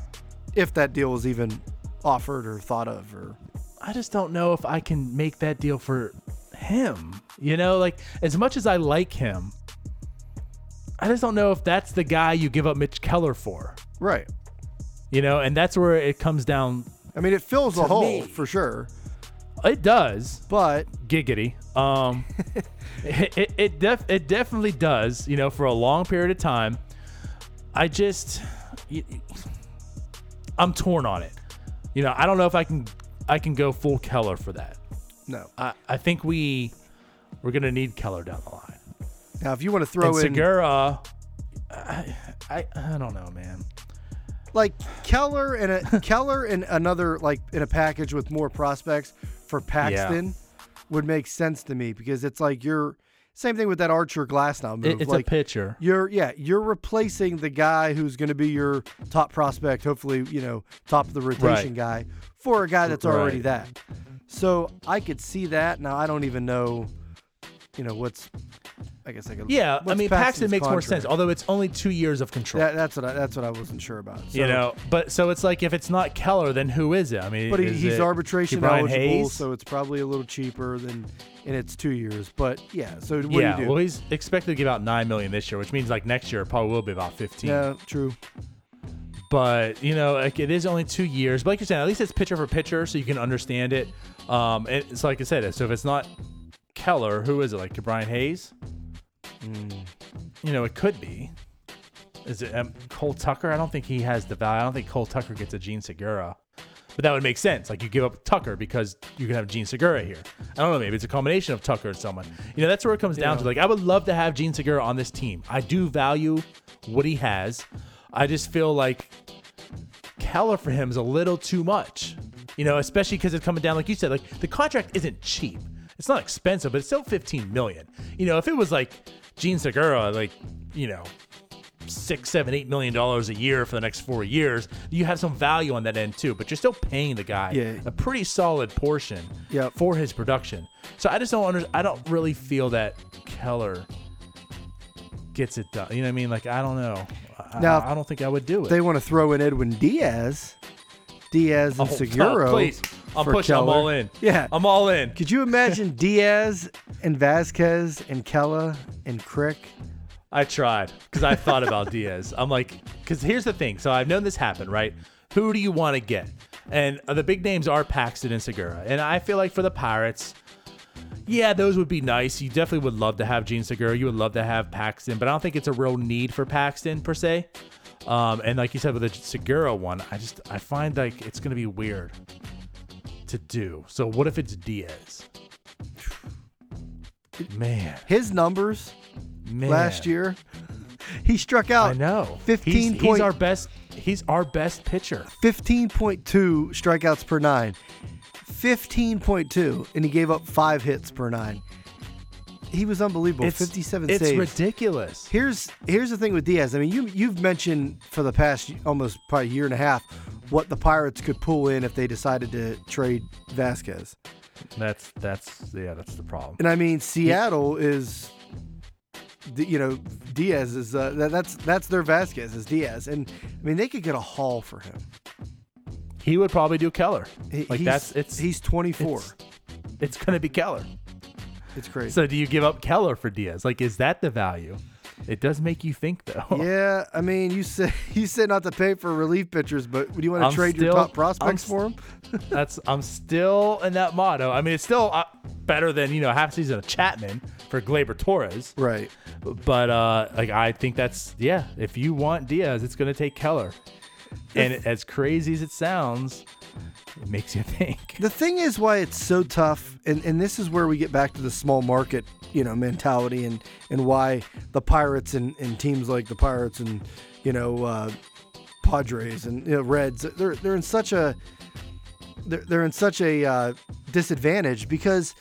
If that deal was even offered or thought of, or I just don't know if I can make that deal for him. You know, like as much as I like him, I just don't know if that's the guy you give up Mitch Keller for. right. You know, and that's where it comes down. I mean, it fills a hole me. for sure, It does, but giggity. Um, it it it, def, it definitely does. You know, for a long period of time, I just I'm torn on it. You know, I don't know if I can I can go full Keller for that. no. I, I think we we're gonna need Keller down the line. Now, if you want to throw and in Segura, I, I I don't know, man. like Keller and a Keller and another like in a package with more prospects for Paxton would make sense to me because it's like you're same thing with that Archer Glasnow move. It's like a pitcher. you're yeah you're replacing the guy who's going to be your top prospect, hopefully you know top of the rotation Right. guy for a guy that's already Right. that. So I could see that. Now I don't even know, you know what's. I guess I could. Yeah, I what's mean Paxton Paxton's makes more contract? sense, although it's only two years of control. That, that's what I, that's what I wasn't sure about. So, you know, but so it's like if it's not Keller, then who is it? I mean, But he, is he's it arbitration Brian eligible, Hayes? so it's probably a little cheaper than, and it's two years. But yeah, so what yeah, do you do? well, he's expected to give out nine million this year, which means like next year it probably will be about fifteen. yeah, true. But you know, like it is only two years. But like you're saying, at least it's pitcher for pitcher, so you can understand it. Um, and it's like I said, so if it's not Keller, who is it? Like Brian Hayes? Hmm. You know, it could be. Is it um, Cole Tucker? I don't think he has the value. I don't think Cole Tucker gets a Jean Segura. But that would make sense. Like you give up Tucker because you can have Jean Segura here. I don't know. Maybe it's a combination of Tucker and someone. You know, that's where it comes down to. Like I would love to have Jean Segura on this team. I do value what he has. I just feel like Keller for him is a little too much. You know, especially because it's coming down, like you said, like the contract isn't cheap. It's not expensive, but it's still 15 million. You know, if it was like Jean Segura, like, you know, six, seven, eight million dollars a year for the next four years, you have some value on that end too. But you're still paying the guy Yeah. a pretty solid portion Yep. for his production. So I just don't under, I don't really feel that Keller gets it done. You know what I mean? Like I don't know. I, Now, I don't think I would do it. They want to throw in Edwin Diaz, Diaz and Oh, Segura. please, I'm for pushing. I'm all in. Yeah. I'm all in. Could you imagine Diaz and Vazquez and Kela and Crick? I tried because I thought about Diaz. I'm like, because here's the thing. So I've known this happen, right? Who do you want to get? And the big names are Paxton and Segura. And I feel like for the Pirates, yeah, those would be nice. You definitely would love to have Jean Segura. You would love to have Paxton, but I don't think it's a real need for Paxton per se. Um, and like you said with the Segura one, I just I find like it's gonna be weird to do. So what if it's Diaz? Man, His numbers man. last year, he struck out I know. 15 He's, he's our best. He's our best pitcher. 15.2 strikeouts per nine. 15.2, and he gave up five hits per nine. He was unbelievable. 57 It's saves. ridiculous. Here's here's the thing with Diaz. I mean, you you've mentioned for the past almost probably year and a half what the Pirates could pull in if they decided to trade Vazquez. That's that's yeah. That's the problem. And I mean, Seattle is, you know, Diaz is uh, that, that's that's their Vazquez is Diaz, and I mean they could get a haul for him. He would probably do Keller. He- Like he's, that's it's he's 24. it's, it's gonna be Keller. It's, crazy. So do you give up Keller for Diaz? Like, is that the value? It does make you think though. yeah, I mean, you said you said not to pay for relief pitchers, but do you want to I'm trade your still- top I'm prospects for them? That's I'm still in that motto. I mean, it's still uh, better than you know half season of Chapman for Gleyber Torres. Right. But uh, like I think that's yeah. If you want Diaz, it's gonna take Keller. And as crazy as it sounds, it makes you think. The thing is why it's so tough, and, and this is where we get back to the small market, you know, mentality and, and why the Pirates and, and teams like the Pirates and, you know, uh, Padres and you know, Reds, they're they're in such a they're, they're in such a uh, disadvantage because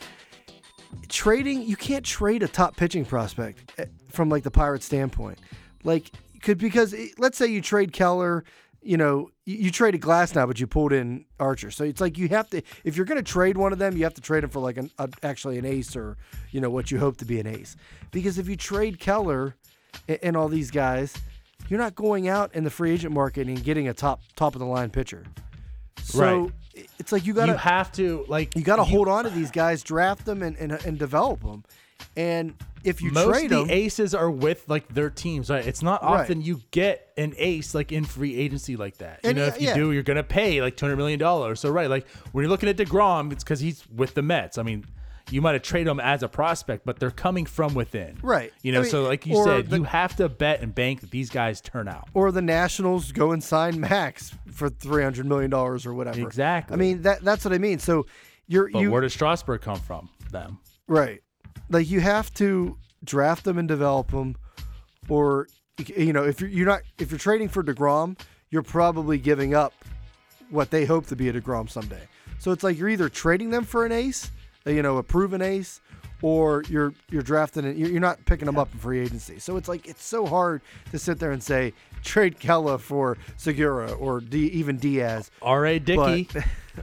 trading you can't trade a top pitching prospect eh, from like the Pirates standpoint. Like could because eh, let's say you trade Keller, you know, you, you traded Glasnow, but you pulled in Archer. So it's like you have to if you're going to trade one of them, you have to trade him for like an a, actually an ace or you know what you hope to be an ace. Because if you trade Keller and, and all these guys, you're not going out in the free agent market and getting a top top of the line pitcher. So Right. it's like you got to have to like you got to hold on to these guys, draft them, and, and, and develop them. And if you most trade of them, the aces are with like their teams. Right? It's not Right. often you get an ace like in free agency like that. You And, know, uh, if you yeah. do, you're gonna pay like two hundred million dollars. So right, like when you're looking at Degrom, it's because he's with the Mets. I mean, you might have traded him as a prospect, but they're coming from within. Right. You know, I mean, so like you or said, the- you have to bet and bank that these guys turn out. or the Nationals go and sign Max for three hundred million dollars or whatever. Exactly. I mean that that's what I mean. So you're But you where does Strasburg come from? Them. right, like you have to draft them and develop them, or you know if you're, you're not if you're trading for Degrom, you're probably giving up what they hope to be a Degrom someday. So it's like you're either trading them for an ace, uh, you know, a proven ace, or you're you're drafting it. You're, you're not picking them up in free agency. So it's like it's so hard to sit there and say trade Kella for Segura or D, even Diaz. R.A. Dickey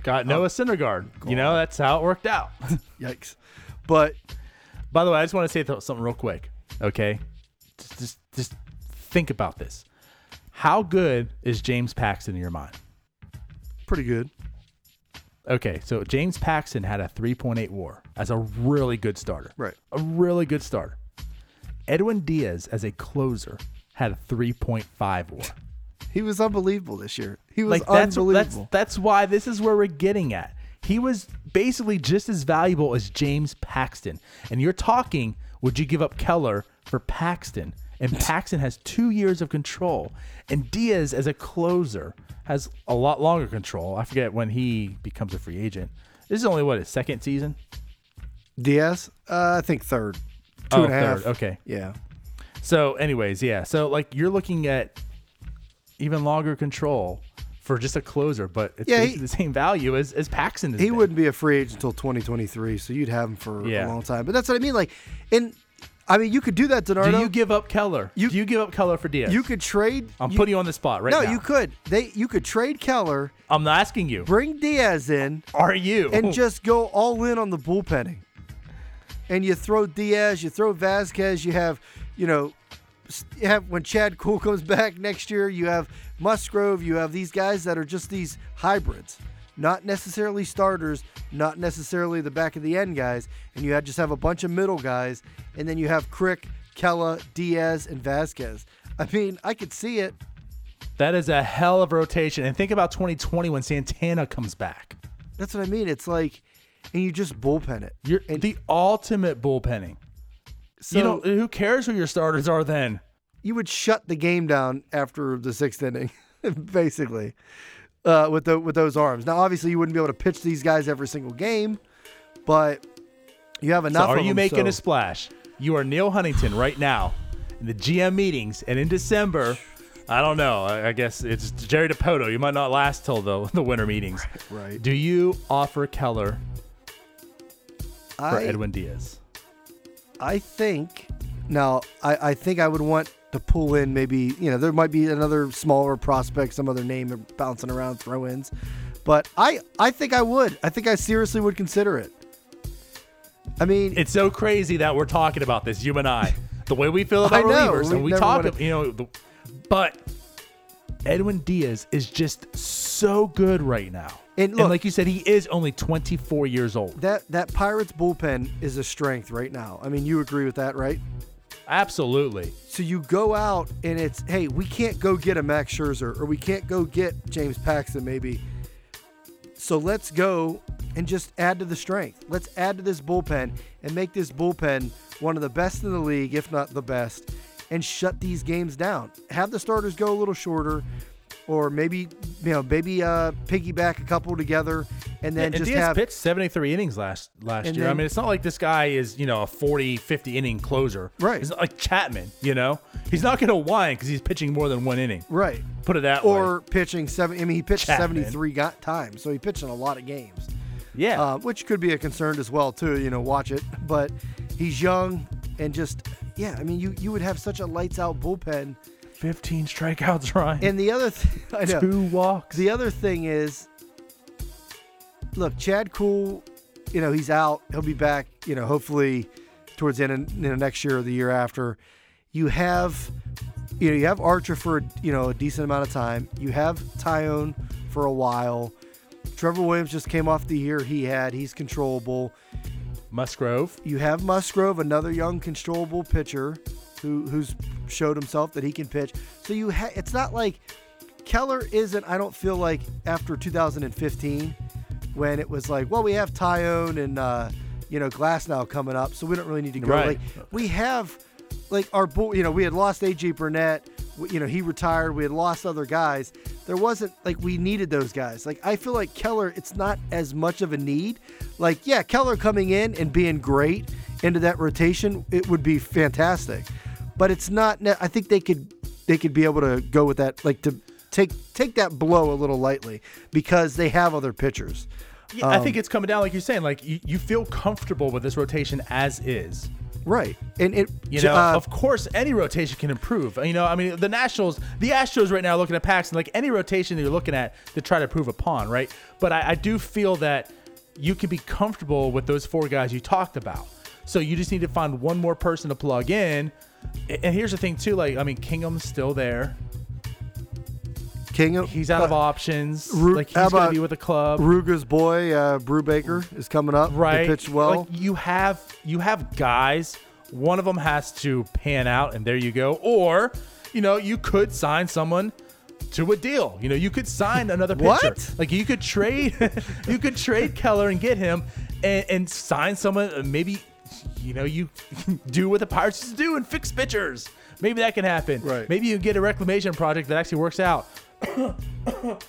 got Noah Syndergaard. You know, that's how it worked out. Yikes! But By the way, I just want to say th- something real quick. Okay, just, just just think about this. How good is James Paxton in your mind? pretty good. Okay, so James Paxton had a 3.8 WAR as a really good starter. Right. A really good starter. Edwin Diaz as a closer had a 3.5 WAR. He was unbelievable this year. He was like that's that's unbelievable. that's why this is where we're getting at. He was basically just as valuable as James Paxton. And you're talking, would you give up Keller for Paxton? And Paxton has two years of control. And Diaz, as a closer, has a lot longer control. I forget when he becomes a free agent. This is only what his second season. Diaz, uh, I think third, two Oh, and a half. third, okay. Yeah. So, anyways, yeah. So, like, you're looking at even longer control for just a closer, but it's Yeah, he- basically the same value as, as Paxton. He been. wouldn't be a free agent until 2023, so you'd have him for Yeah. a long time. But that's what I mean. Like, and I mean, you could do that, Donardo. Do you give up Keller? You- do you give up Keller for Diaz? You could trade. I'm you- putting you on the spot right No, now. No, you could. They you could trade Keller, I'm asking you. bring Diaz in, Are you? and just go all in on the bullpenning. And you throw Diaz, you throw Vazquez, you have, you know, you have when Chad Kuhl comes back next year, you have Musgrove, you have these guys that are just these hybrids, not necessarily starters, not necessarily the back of the end guys, and you have, just have a bunch of middle guys, and then you have Crick, Kela, Diaz, and Vazquez. I mean, I could see it. that is a hell of a rotation. And think about 2020 when Santana comes back. That's what I mean. It's like, and you just bullpen it. You're And- the ultimate bullpenning. So you know, who cares who your starters are then? you would shut the game down after the sixth inning, basically, uh, with the with those arms. Now, obviously, you wouldn't be able to pitch these guys every single game, but you have So enough. are of you them, making so- a splash? You are Neil Huntington right now in the GM meetings, and in December, I don't know. I I guess it's Jerry Dipoto. You might not last till the the winter meetings. Right. Do you offer Keller for I, Edwin Diaz? I think now I, I think I would want to pull in maybe you know there might be another smaller prospect, some other name bouncing around throw-ins, but I I think I would. I think I seriously would consider it. I mean, It's so crazy that we're talking about this, you and I. The way we feel about I know, relievers, and we talk, wanna- you know, the, but Edwin Diaz is just so good right now. And And, like you said, he is only 24 years old. that that Pirates bullpen is a strength right now. I mean, you agree with that, right? Absolutely. So you go out and it's, hey, we can't go get a Max Scherzer or we can't go get James Paxton maybe. So let's go and just add to the strength. Let's add to this bullpen and make this bullpen one of the best in the league, if not the best, and shut these games down. Have the starters go a little shorter, or maybe you know maybe uh, piggyback a couple together, and then and just have pitched 73 innings last last year. I mean, it's not like this guy is, you know, a 40, 50 inning closer. Right. He's not like Chapman, you know? He's not going to whine because he's pitching more than one inning. right. Put it that way. Or pitching seven. I mean, he pitched Chapman. 73 got times, so he pitched in a lot of games. Yeah. uh, which could be a concern as well too. You know, watch it, but he's young and just yeah. I mean, you you would have such a lights out bullpen. 15 strikeouts, Ryan. And the other th- I know Two walks. the other thing is, look, Chad Kuhl, you know he's out. He'll be back. You know, hopefully towards the end of you know, next year or the year after. You have. You know, you have Archer for you know a decent amount of time. You have Taillon for a while. Trevor Williams just came off the year he had. He's controllable. Musgrove. You have Musgrove, another young, controllable pitcher, who who's showed himself that he can pitch. So you, ha- it's not like Keller isn't. I don't feel like after 2015, when it was like, well, we have Taillon and uh, you know Glasnow coming up, so we don't really need to go. Right. Like we have, like our bull. You know, we had lost AJ Burnett. You know, he retired. We had lost other guys. There wasn't like we needed those guys. Like I feel like Keller, it's not as much of a need. Like yeah, Keller coming in and being great into that rotation, it would be fantastic. But it's not. I think they could they could be able to go with that. Like to take take that blow a little lightly because they have other pitchers. Yeah, I Um, think it's coming down like you're saying. Like you, you feel comfortable with this rotation as is. Right. And it You know, uh, of course, any rotation can improve. You know, I mean, the Nationals, the Astros right now are looking at Paxton, like any rotation that you're looking at to try to prove upon, right? But I, I do feel that you can be comfortable with those four guys you talked about. So you just need to find one more person to plug in. And here's the thing, too. Like, I mean, Kingham's still there. King He's out of options. Ru- like, he's going to be with the club. Ruga's boy, uh, Brubaker, is coming up. Right? pitched well. Like you have you have guys. One of them has to pan out, and there you go. Or you know you could sign someone to a deal. You know you could sign another pitcher. What? Like you could trade you could trade Keller and get him, and, and sign someone. uh, Maybe you know you do what the Pirates used to do and fix pitchers. Maybe that can happen. Right. Maybe you get a reclamation project that actually works out.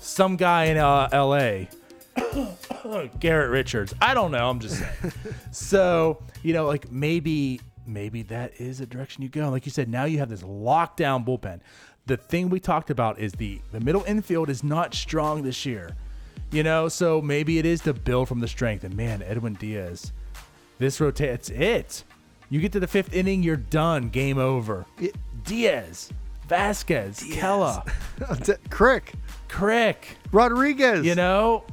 Some guy in uh, L.A. Garrett Richards. I don't know. I'm just saying. so you know, like maybe maybe that is a direction you go. Like you said, now you have this lockdown bullpen. The thing we talked about is the the middle infield is not strong this year. You know, so maybe it is to build from the strength. And man, Edwin Diaz, this rotates it. You get to the fifth inning, you're done. Game over. It- Diaz, Vazquez, Kela, Crick, Crick. Rodriguez. You know.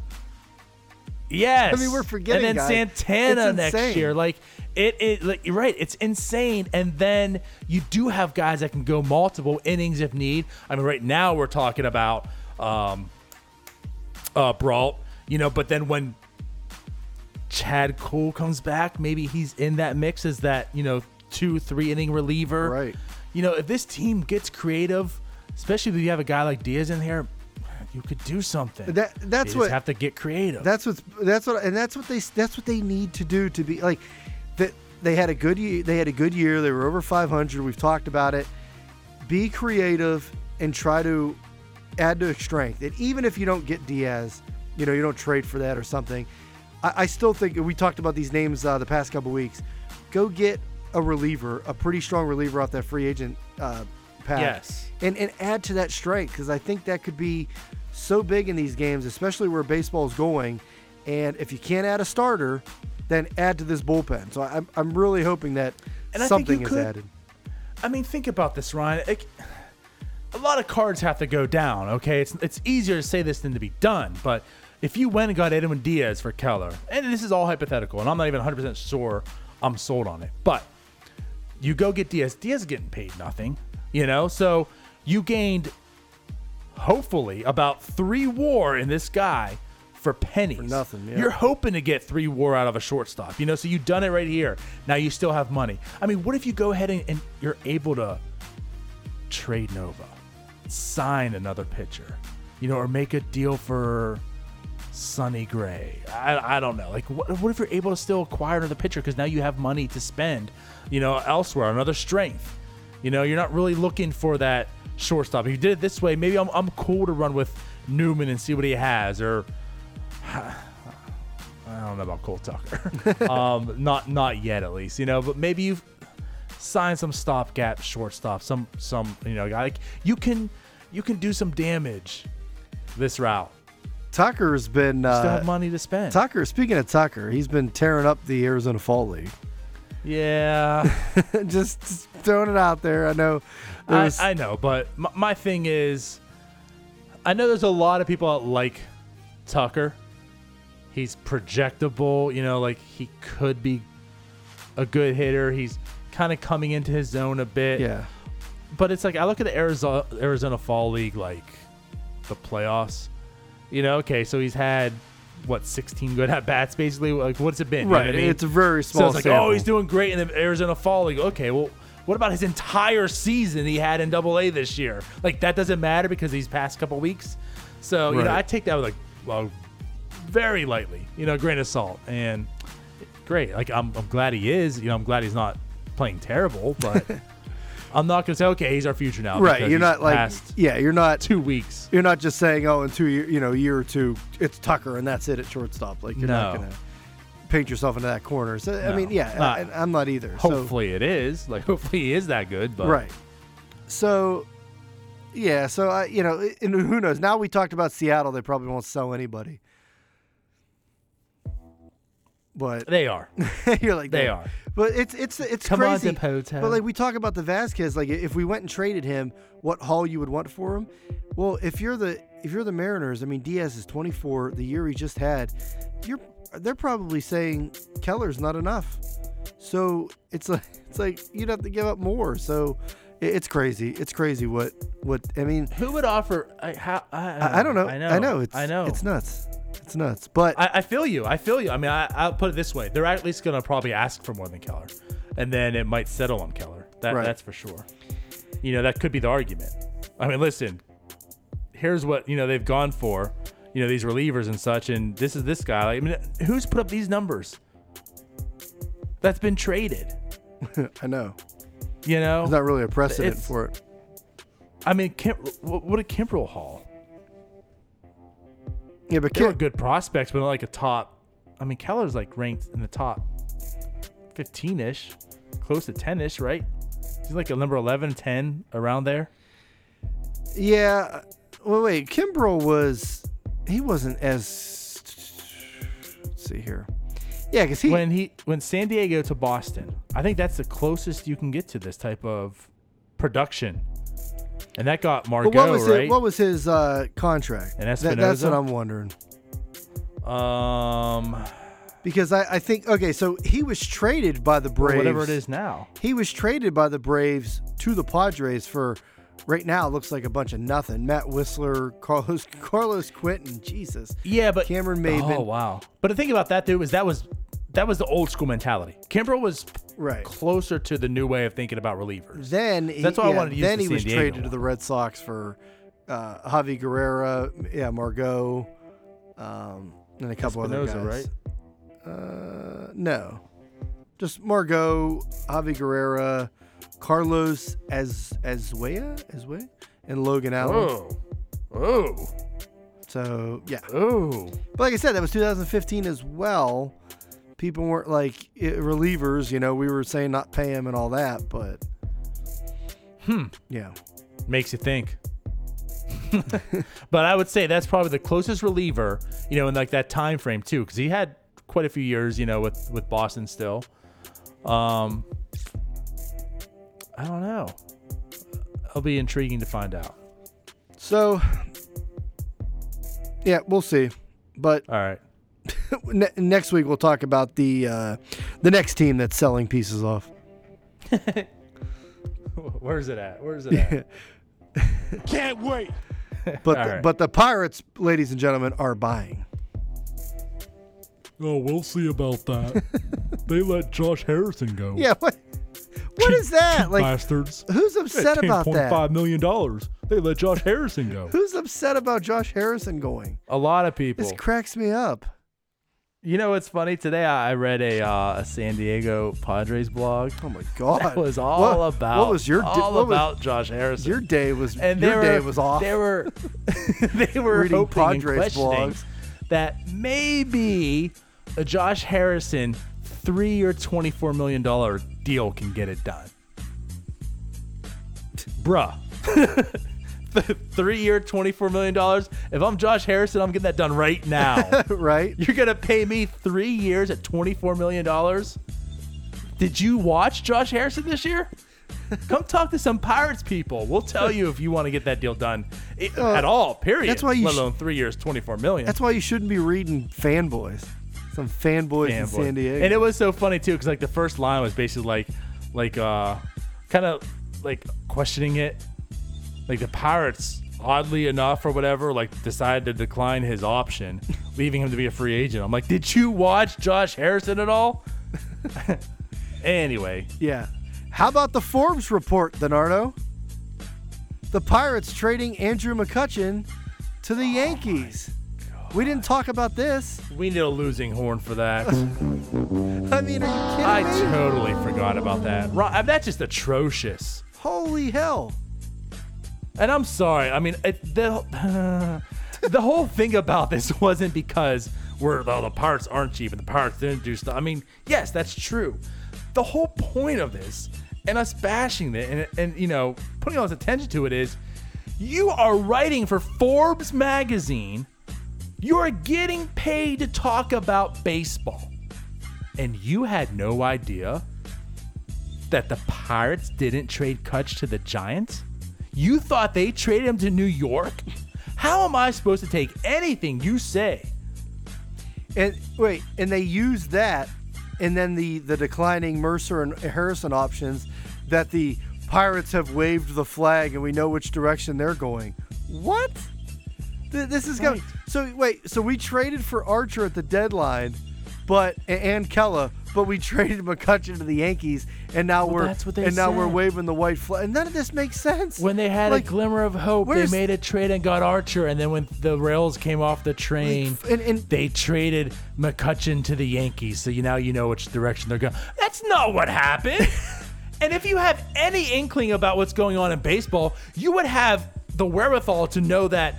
Yes. I mean, we're forgetting And then guys. Santana It's next insane. year, like it, it, like you're right. It's insane. And then you do have guys that can go multiple innings if need. I mean, right now we're talking about um, uh, Brault, you know. But then when Chad Kuhl comes back, maybe he's in that mix as that you know two, three inning reliever. Right. You know, if this team gets creative, especially if you have a guy like Diaz in here, you could do something. That that's you what just have to get creative. That's what's that's what and that's what they that's what they need to do to be like that they had a good year they had a good year they were over 500 we've talked about it be creative and try to add to strength and even if you don't get Diaz you know you don't trade for that or something I, I still think we talked about these names uh, the past couple weeks go get a reliever a pretty strong reliever off that free agent uh, pack Yes. and and add to that strength because I think that could be so big in these games, especially where baseball is going. And if you can't add a starter, then add to this bullpen. So I'm, I'm really hoping that And I think something is could- added. I mean, think about this, Ryan. It- a lot of cards have to go down. Okay, it's it's easier to say this than to be done. But if you went and got Edwin Diaz for Keller, and this is all hypothetical, and I'm not even 100 percent sure I'm sold on it, but you go get Diaz. Diaz is getting paid nothing, you know. So you gained, hopefully, about three WAR in this guy for pennies. For nothing, yeah. You're hoping to get three WAR out of a shortstop, you know. So you've done it right here. Now you still have money. I mean, what if you go ahead and, and you're able to trade Nova, sign another pitcher, you know, or make a deal for Sonny Gray. I, I don't know. Like, what, what if you're able to still acquire another pitcher because now you have money to spend, you know, elsewhere, another strength. You know, you're not really looking for that shortstop. If you did it this way, maybe I'm, I'm cool to run with Newman and see what he has, or I don't know about Cole Tucker. um, not not yet, at least. You know, but maybe you've signed some stopgap shortstop, some some you know guy like you can you can do some damage this route. Tucker's been Still uh, have money to spend. Tucker. Speaking of Tucker, he's been tearing up the Arizona Fall League. yeah, just, just throwing it out there. I know. I, I know, but my, my thing is, I know there's a lot of people that like Tucker. He's projectable, you know, like he could be a good hitter. He's kind of coming into his zone a bit. yeah. But it's like I look at the Arizona Arizona Fall League like the playoffs. You know, okay, so he's had what 16 good at bats basically. Like what's it been? You know Right. what I mean? It's a very So small. it's like, oh, sample. oh, he's doing great in the Arizona Fall League. Okay, well, what about his entire season he had in Double A this year? Like that doesn't matter because these past couple weeks. So you know, Right. I take that with like, well, very lightly, you know, grain of salt. And great, like I'm, I'm glad he is. You know, I'm glad he's not playing terrible, but I'm not gonna say, okay, he's our future now. right. You're not like. Yeah. You're not. two weeks. You're not just saying, oh, in two year, you know, year or two, it's Tucker and that's it at shortstop. Like you're not gonna paint yourself into that corner. So I mean, yeah, Not- I, I'm not either. So- Hopefully it is. Like hopefully he is that good. But right. So, yeah. So I, you know, and who knows? Now we talked about Seattle. They probably won't sell anybody. But they are. you're like They "Damn." are. But it's it's it's Come on, crazy. Dipoto. But like we talk about the Vazquez, like if we went and traded him, what haul you would want for him? Well, if you're the if you're the Mariners, I mean Diaz is 24, the year he just had, you're they're probably saying Keller's not enough. So it's like it's like you'd have to give up more. So it's crazy. It's crazy what what I mean. Who would offer? I, how, I, I, I don't know. I know. I know. It's I know. It's nuts. It's nuts. But I, I feel you. I feel you. I mean, I, I'll put it this way: they're at least going to probably ask for more than Keller, and then it might settle on Keller. That, Right. That's for sure. You know, that could be the argument. I mean, listen. Here's what you know they've gone for. You know these relievers and such, and this is this guy. Like, I mean, who's put up these numbers? That's been traded. I know You know, there's not really a precedent It's- for it. I mean, Kim, what, what did Kimbrel haul? Yeah, but They were good prospects, but not like a top. I mean, Keller's like ranked in the top 15 ish, close to 10 ish, right? He's like a number 11, 10, around there. Yeah. Uh, well, wait. Kimbrel was. He wasn't as. Let's see here. Yeah, because he when he when San Diego to Boston, I think that's the closest you can get to this type of production. And that got Margot, But what was right? it, what was his uh, contract? And That- that's what I'm wondering. um, Because I, I think okay, so he was traded by the Braves. whatever it is now. He was traded by the Braves to the Padres for right now it looks like a bunch of nothing. Matt Wisler, Carlos Carlos Quentin, Jesus. Yeah, but Cameron Maybin. Oh wow! But the thing about that dude was that was that was the old school mentality. Kimbrel was Right. closer to the new way of thinking about relievers. Then he, That's why I wanted to use then the he San was Diego traded to the Red Sox for uh, Javi Guerrera, yeah, Margot, um, and a couple other Espinoza, guys. Uh, no, just Margot, Javi Guerrera, Carlos as Asuaje, Asuaje, and Logan Allen. Oh, oh, So yeah, oh. but like I said, that was 2015 as well. People weren't like i- relievers, you know. We were saying not pay him and all that, but Hmm. yeah. Makes you think. but I would say that's probably the closest reliever, you know, in like that time frame too, because he had quite a few years, you know, with with Boston still. Um, I don't know. It'll be intriguing to find out. So, yeah, we'll see. But All right. ne- next week we'll talk about the uh, the next team that's selling pieces off. Where's it at? Where's it at? Can't wait. But the, right. but the Pirates, ladies and gentlemen, are buying. Oh, we'll see about that. they let Josh Harrison go. Yeah, what what is that? Like, bastards. who's upset about that? Five million dollars. They let Josh Harrison go. Who's upset about Josh Harrison going? A lot of people. This cracks me up. You know what's funny? Today I read a uh, a San Diego Padres blog. Oh my god, That was all What- about what was your di- all what was- about Josh Harrison. your day was and your they day was off. They were they were Reading Padres blogs. that maybe a Josh Harrison three-year, twenty-four million dollar deal can get it done. Bruh. Three-year, twenty-four million dollars. If I'm Josh Harrison, I'm getting that done right now. right? You're gonna pay me three years at twenty-four million dollars. Did you watch Josh Harrison this year? Come talk to some Pirates people. We'll tell you if you want to get that deal done i- at all. Period. that's why you Let sh- alone three years, twenty-four million. That's why you shouldn't be reading fanboys. Some fanboys in. San Diego. And it was so funny too, because like the first line was basically like, like uh, kind of like questioning it. Like the Pirates, oddly enough or whatever, like decided to decline his option, leaving him to be a free agent. I'm like, did you watch Josh Harrison at all? anyway, Yeah. How about the Forbes report, Donardo? The Pirates trading Andrew McCutchen to Oh the Yankees. We didn't talk about this. we need a losing horn for that. I mean, are you kidding I me? totally forgot about that. Ro- uh, That's just atrocious. Holy hell. And I'm sorry. I mean, it, the the whole thing about this wasn't because we're oh, the Pirates aren't cheap and the Pirates didn't do stuff. I mean, yes, that's true. The whole point of this and us bashing it and, and you know putting all this attention to it is you are writing for Forbes magazine. You are getting paid to talk about baseball, and you had no idea that the Pirates didn't trade Kutch to the Giants? You thought they traded him to New York? How am I supposed to take anything you say? And wait, and they used that, and then the the declining Mercer and Harrison options that the Pirates have waved the flag, and we know which direction they're going. What? Th- This is going. Right. So wait, so we traded for Archer at the deadline, but and Kela, but we traded McCutchen to the Yankees, and now Well, we're that's what they and now we're waving the white flag. And none of this makes sense. When they had Like, a glimmer of hope, they made a trade and got Archer, and then when the rails came off the train, and, and they traded McCutchen to the Yankees. So you now you know which direction they're going. That's not what happened. and if you have any inkling about what's going on in baseball, you would have the wherewithal to know that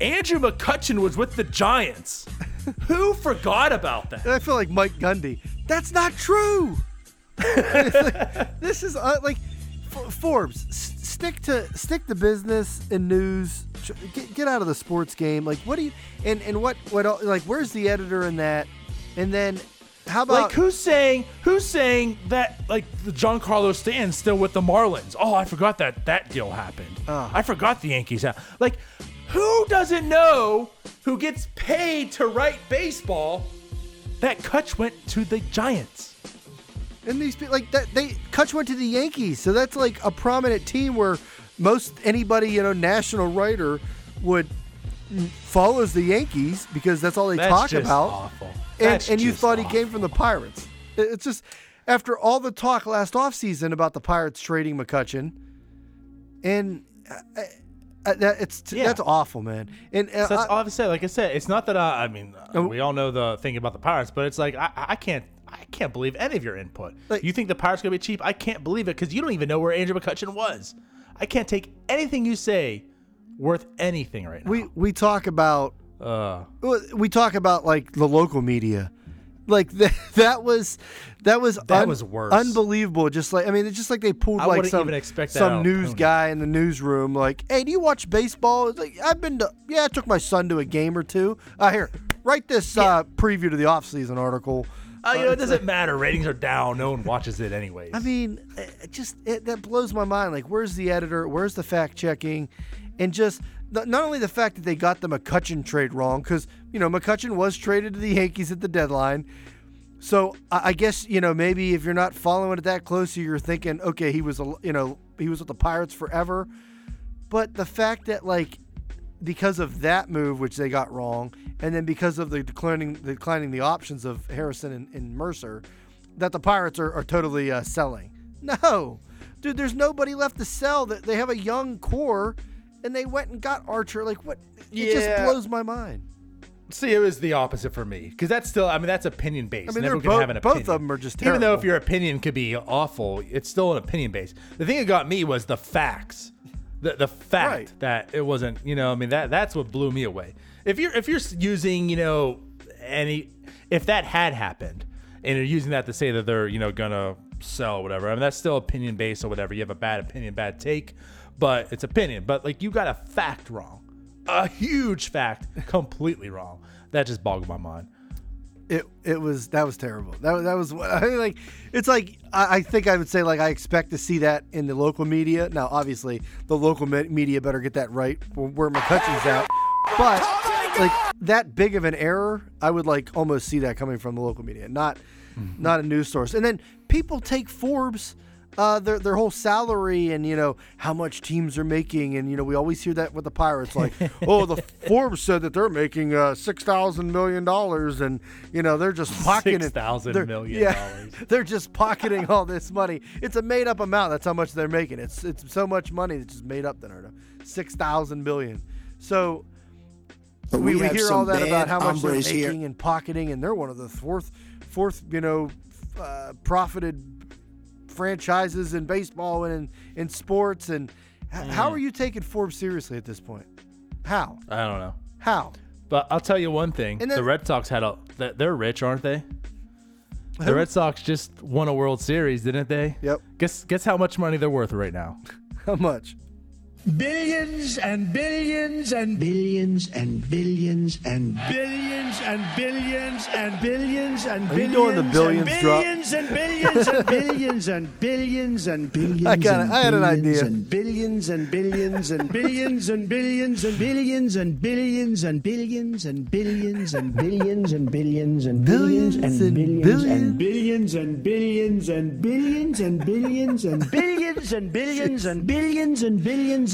Andrew McCutchen was with the Giants. Who forgot about that? I feel like Mike Gundy. That's not true. Like- this is uh, like F- Forbes. S- stick to stick to business and news. Get, get out of the sports game. Like what do you and and what what like? Where's the editor in that? And then how about like who's saying who's saying that like the Giancarlo Stanton's still with the Marlins? Oh, I forgot that that deal happened. Ah. I forgot the Yankees. ha- Like, who doesn't know who gets paid to write baseball? That Kutch went to the Giants. And these people like that they Kutch went to the Yankees, so that's like a prominent team where most anybody you know national writer would follows the Yankees because that's all they That's talk just about. awful. And That's and you just thought he came from the Pirates. It's just after all the talk last offseason about the Pirates trading McCutchen, and uh, uh, that it's Yeah. that's awful, man. And uh, So that's I- all I've said. Like I said, it's not that I. I mean, uh, we all know the thing about the Pirates, but it's like I, I can't. I can't believe any of your input. Like- you think the Pirates gonna be cheap? I can't believe it because you don't even know where Andrew McCutchen was. I can't take anything you say worth anything right now. we we talk about uh, we talk about like the local media like that, that was that was That was worse. unbelievable just like i mean it's just like they pulled I like some, some news guy in the newsroom like hey do you watch baseball it's like i've been to yeah i took my son to a game or two uh here write this uh preview to the offseason article uh, you know, it doesn't matter. Ratings are down. No one watches it anyways. I mean, it just it, that blows my mind. Like, where's the editor? Where's the fact checking? And just not not only the fact that they got the McCutchen trade wrong, because you know McCutchen was traded to the Yankees at the deadline. So I, guess you know maybe if you're not following it that closely, you're thinking, okay, he was a you know he was with the Pirates forever. But the fact that like because of that move, which they got wrong, and then because of the declining declining the options of Harrison and, and Mercer, that the Pirates are, are totally uh, selling. No, dude, there's nobody left to sell. That they have a young core, and they went and got Archer. Like what? It just blows my mind. See, it was the opposite for me because that's still. I mean, that's opinion based. I mean, everyone both- have an both opinion. of 'em are just terrible. Even though if your opinion could be awful, it's still an opinion based. The thing that got me was the facts. The the fact Right. that it wasn't. You know, I mean that that's what blew me away. If you're if you're using you know any if that had happened and you're using that to say that they're you know gonna sell or whatever, I mean that's still opinion based or whatever. You have a bad opinion, bad take, but it's opinion. But like you got a fact wrong, a huge fact completely wrong. That just boggled my mind. It it was that was terrible. That was- that was I mean, like it's like I, I think I would say like I expect to see that in the local media. Now, obviously, the local me- media better get that right where, McCutchen's at. But like that big of an error, I would like almost see that coming from the local media, not mm-hmm. not a news source. And then people take Forbes. Uh, their their whole salary and you know how much teams are making and you know we always hear that with the Pirates like oh the Forbes said that they're making uh, six thousand million dollars and you know they're just pocketing 6,000 they're- million yeah, dollars. they're just pocketing all this money. It's a made up amount. That's how much they're making. It's it's so much money that's just made up. Then six thousand billion. So But we, we we hear all that about how much they're hombres here. making and pocketing, and they're one of the fourth fourth you know uh, profited franchises in baseball and in, in sports. And h- how Mm. are you taking Forbes seriously at this point? How? I don't know. How? But I'll tell you one thing: And the Red Sox had a. They're rich, aren't they? Who? The Red Sox just won a World Series, didn't they? Yep. Guess guess how much money they're worth right now? How much? Billions and billions and Billions and billions and billions and billions and billions and Are you billions doing the billions and drop? billions and billions and billions and billions and billions I got it. and I had an billions idea. and billions and billions and billions and billions and billions and billions and billions and billions and billions and billions and Billions billions and and billions. billions and billions and billions and billions and billions and billions and billions and billions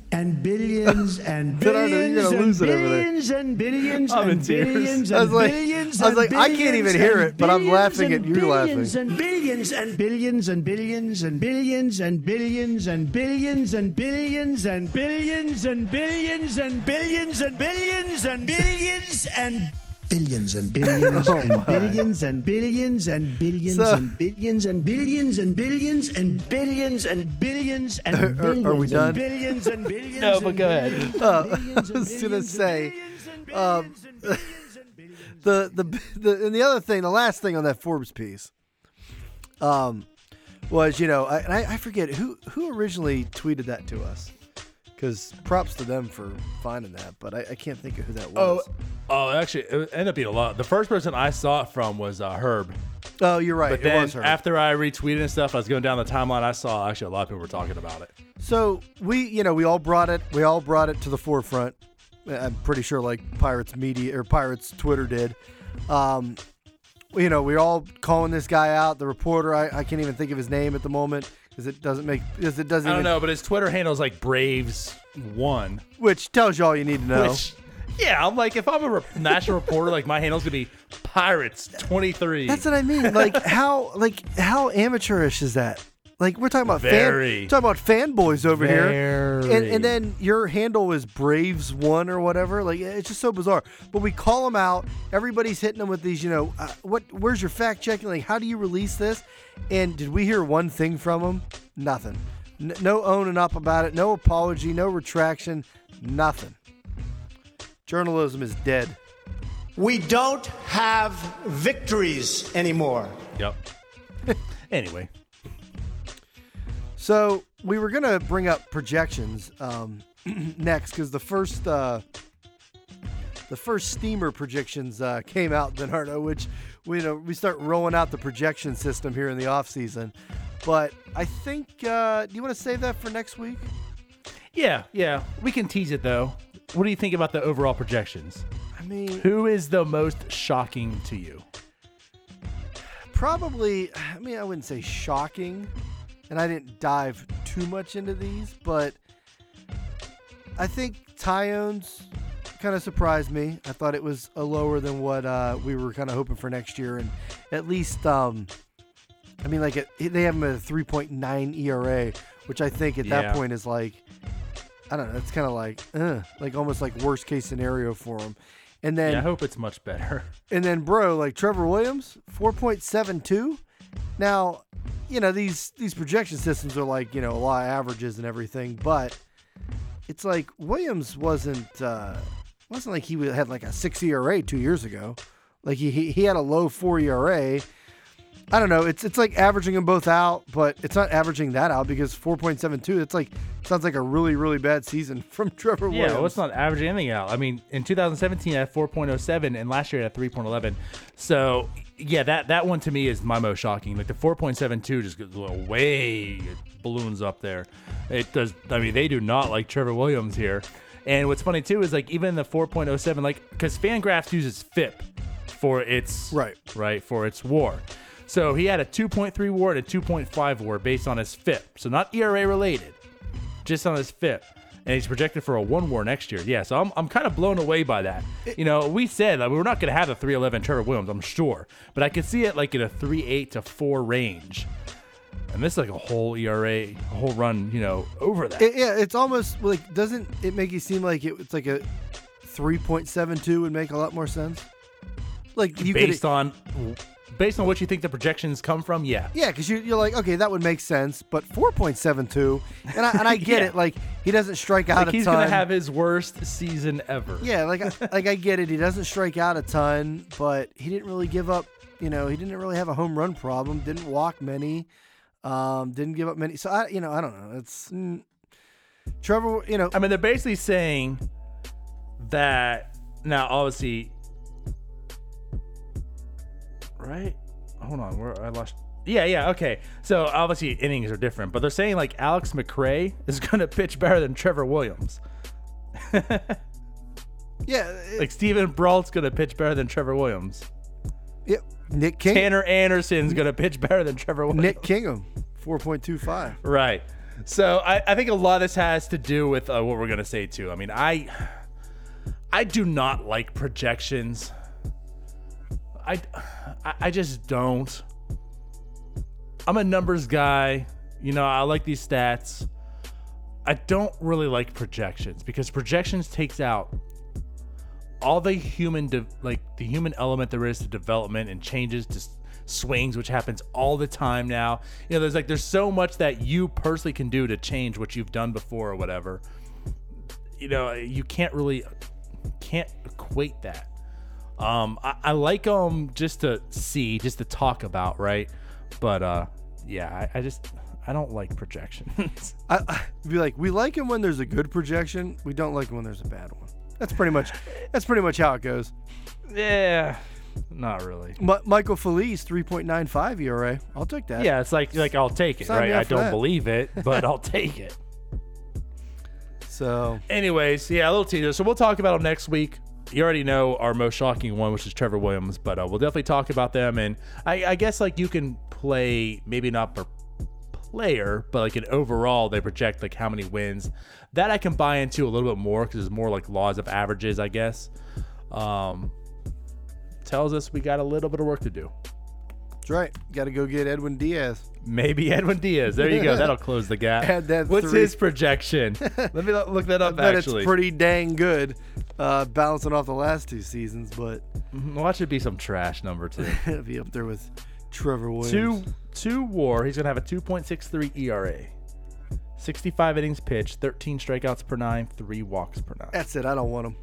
and billions and billions and lose it over there. billions and billions I'm and billions I was and like- billions I was like, I can't even hear it, but I'm laughing at you laughing. billions and billions and billions and billions and billions and billions and billions and billions and billions and billions and billions and billions and billions and billions and billions Oh, and billions and billions and billions So- and billions and billions and billions and billions and billions and Are- billions are we done? and billions and billions No, and but go ahead. Uh, I was gonna say, um, billions and billions and billions the, the the and the other thing, the last thing on that Forbes piece, um, was you know, I, and I, I forget who who originally tweeted that to us, because props to them for finding that, but I, I can't think of who that Oh, was. oh, oh, actually, it ended up being a lot. The first person I saw it from was uh, Herb. Oh, you're right. But it then after I retweeted and stuff, I was going down the timeline. I saw actually a lot of people were talking about it. So we, you know, we all brought it. We all brought it to the forefront. I'm pretty sure, like Pirates Media or Pirates Twitter did. Um, you know, we're all calling this guy out. The reporter, I, I can't even think of his name at the moment because it doesn't make because it doesn't. I don't even, know, but his Twitter handle is like Braves One. Which tells you all you need to know. Which, yeah, I'm like, if I'm a re- national reporter, like my handle's gonna be Pirates 23. That's what I mean. Like how like how amateurish is that? Like we're talking about Very. fan, talking about fanboys over here, and, and then your handle is Braves one or whatever. Like it's just so bizarre. But we call them out. Everybody's hitting them with these. You know, uh, what? Where's your fact checking? Like, how do you release this? And did we hear one thing from them? Nothing. N- no owning up about it. No apology. No retraction. Nothing. Journalism is dead. We don't have victories anymore. Yep. anyway, So we were gonna bring up projections um, next because the first uh, the first steamer projections uh, came out, Bernardo, which we you know we start rolling out the projection system here in the off season. But I think uh, do you want to save that for next week? yeah, yeah, we can tease it though. What do you think about the overall projections? I mean, Who is the most shocking to you? probably. I mean, I wouldn't say shocking, and I didn't dive too much into these, but I think Taillon's kind of surprised me. I thought it was a lower than what uh, we were kind of hoping for next year, and at least, um, I mean, like it, they have him at a 3.9 ERA, which I think at Yeah. that point is like, I don't know, it's kind of like, uh, like almost like worst case scenario for him. And then yeah, I hope it's much better. and then, bro, like Trevor Williams, four point seven two. Now, you know these these projection systems are like you know a lot of averages and everything, but it's like Williams wasn't uh, wasn't like he had like a six ERA two years ago. Like he he, he had a low four ERA. I don't know. It's it's like averaging them both out, but it's not averaging that out because four point seven two. It's like sounds like a really really bad season from Trevor Yeah, Williams. well, it's not averaging anything out. I mean, in 2017 at 4.07, and last year at 3.11. So yeah, that that one to me is my most shocking. Like the 4.72 just goes way balloons up there. It does. I mean, they do not like Trevor Williams here. And what's funny too is like even the 4.07, like because Fangraphs uses FIP for its Right. right for its WAR. So he had a 2.3 WAR and a 2.5 WAR based on his FIP. So not ERA related just on his FIP. And he's projected for a one war next year. Yeah, so I'm, I'm kind of blown away by that. You know, we said like, we're not going to have a 311 Trevor Williams, I'm sure. But I could see it like in a 3.8 to 4 range. And this is like a whole ERA, a whole run, you know, over that. It, yeah, it's almost like doesn't it make you seem like it, it's like a three point seven two would make a lot more sense? Like you based could, on based on what you think the projections come from, yeah. yeah, because you, you're like, okay, that would make sense, but four point seven two, and I and I get Yeah. it. Like he doesn't strike out Like a he's ton. gonna have his worst season ever. yeah, like I, like I get it. He doesn't strike out a ton, but he didn't really give up. You know, he didn't really have a home run problem. Didn't walk many. Um, didn't give up many. So I, you know, I don't know. It's mm, Trevor. You know, I mean, they're basically saying that now, obviously, right? Hold on, where I lost. Yeah, yeah, okay. So obviously innings are different, but they're saying like Alex McRae is gonna pitch better than Trevor Williams. yeah, it- Like Steven Brault's gonna pitch better than Trevor Williams. yeah. Nick King. Tanner Anderson's gonna pitch better than Trevor Williams. Nick Kingham, four point two five. Right. So I, I think a lot of this has to do with uh, what we're gonna say too. I mean, I I do not like projections. I I, just don't. I'm a numbers guy. You know, I like these stats. I don't really like projections because projections takes out all the human de- like the human element there is to development and changes to swings which happens all the time now you know there's like there's so much that you personally can do to change what you've done before or whatever you know you can't really can't equate that Um, I, I like them just to see, just to talk about, right? But uh, yeah, I, I just I don't like projections. I, I be like, we like him when there's a good projection. We don't like him when there's a bad one. That's pretty much. That's pretty much how it goes. yeah, not really. M- Michael Feliz, 3.95 ERA. I'll take that. Yeah, it's like like I'll take it, Sign right? I don't that. believe it, but I'll take it. So Anyways, yeah, a little teaser. So we'll talk about them next week. You already know our most shocking one, which is Trevor Williams, but uh, we'll definitely talk about them. And I, I guess like you can play maybe not per player, but like an overall, they project like how many wins. That I can buy into a little bit more because it's more like laws of averages, I guess. Um, tells us we got a little bit of work to do. That's right. Got to go get Edwin Diaz. Maybe Edwin Diaz. There you go. That'll close the gap. Add that What's three. his projection? Let me look that up. But actually, it's pretty dang good, uh, balancing off the last two seasons. But Watch it be some trash number too. it'll be up there with Trevor Williams. two two WAR. He's gonna have a 2.63 ERA, 65 innings pitched, 13 strikeouts per nine, three walks per nine. That's it. I don't want him.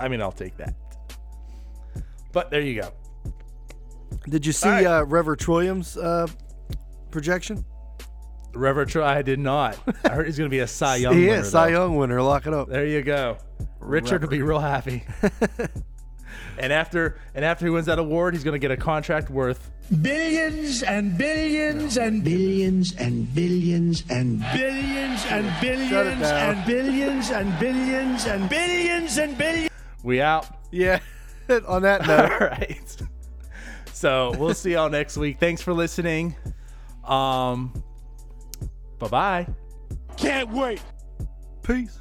I mean, I'll take that. But there you go. Did you see All right. uh, Rever Trillium's uh, projection? Rever Tro- I did not. I heard he's gonna be a Cy Young. Winner. He winner, is Cy though. Young winner. Lock it up. There you go. Richard will be real happy. and after and after he wins that award, he's gonna get a contract worth Billions and billions and Billions and billions and billions and billions and billions and billions and billions and billions. we out. Yeah. On that note, All right. So we'll see y'all next week. Thanks for listening. Um bye bye. Can't wait. peace.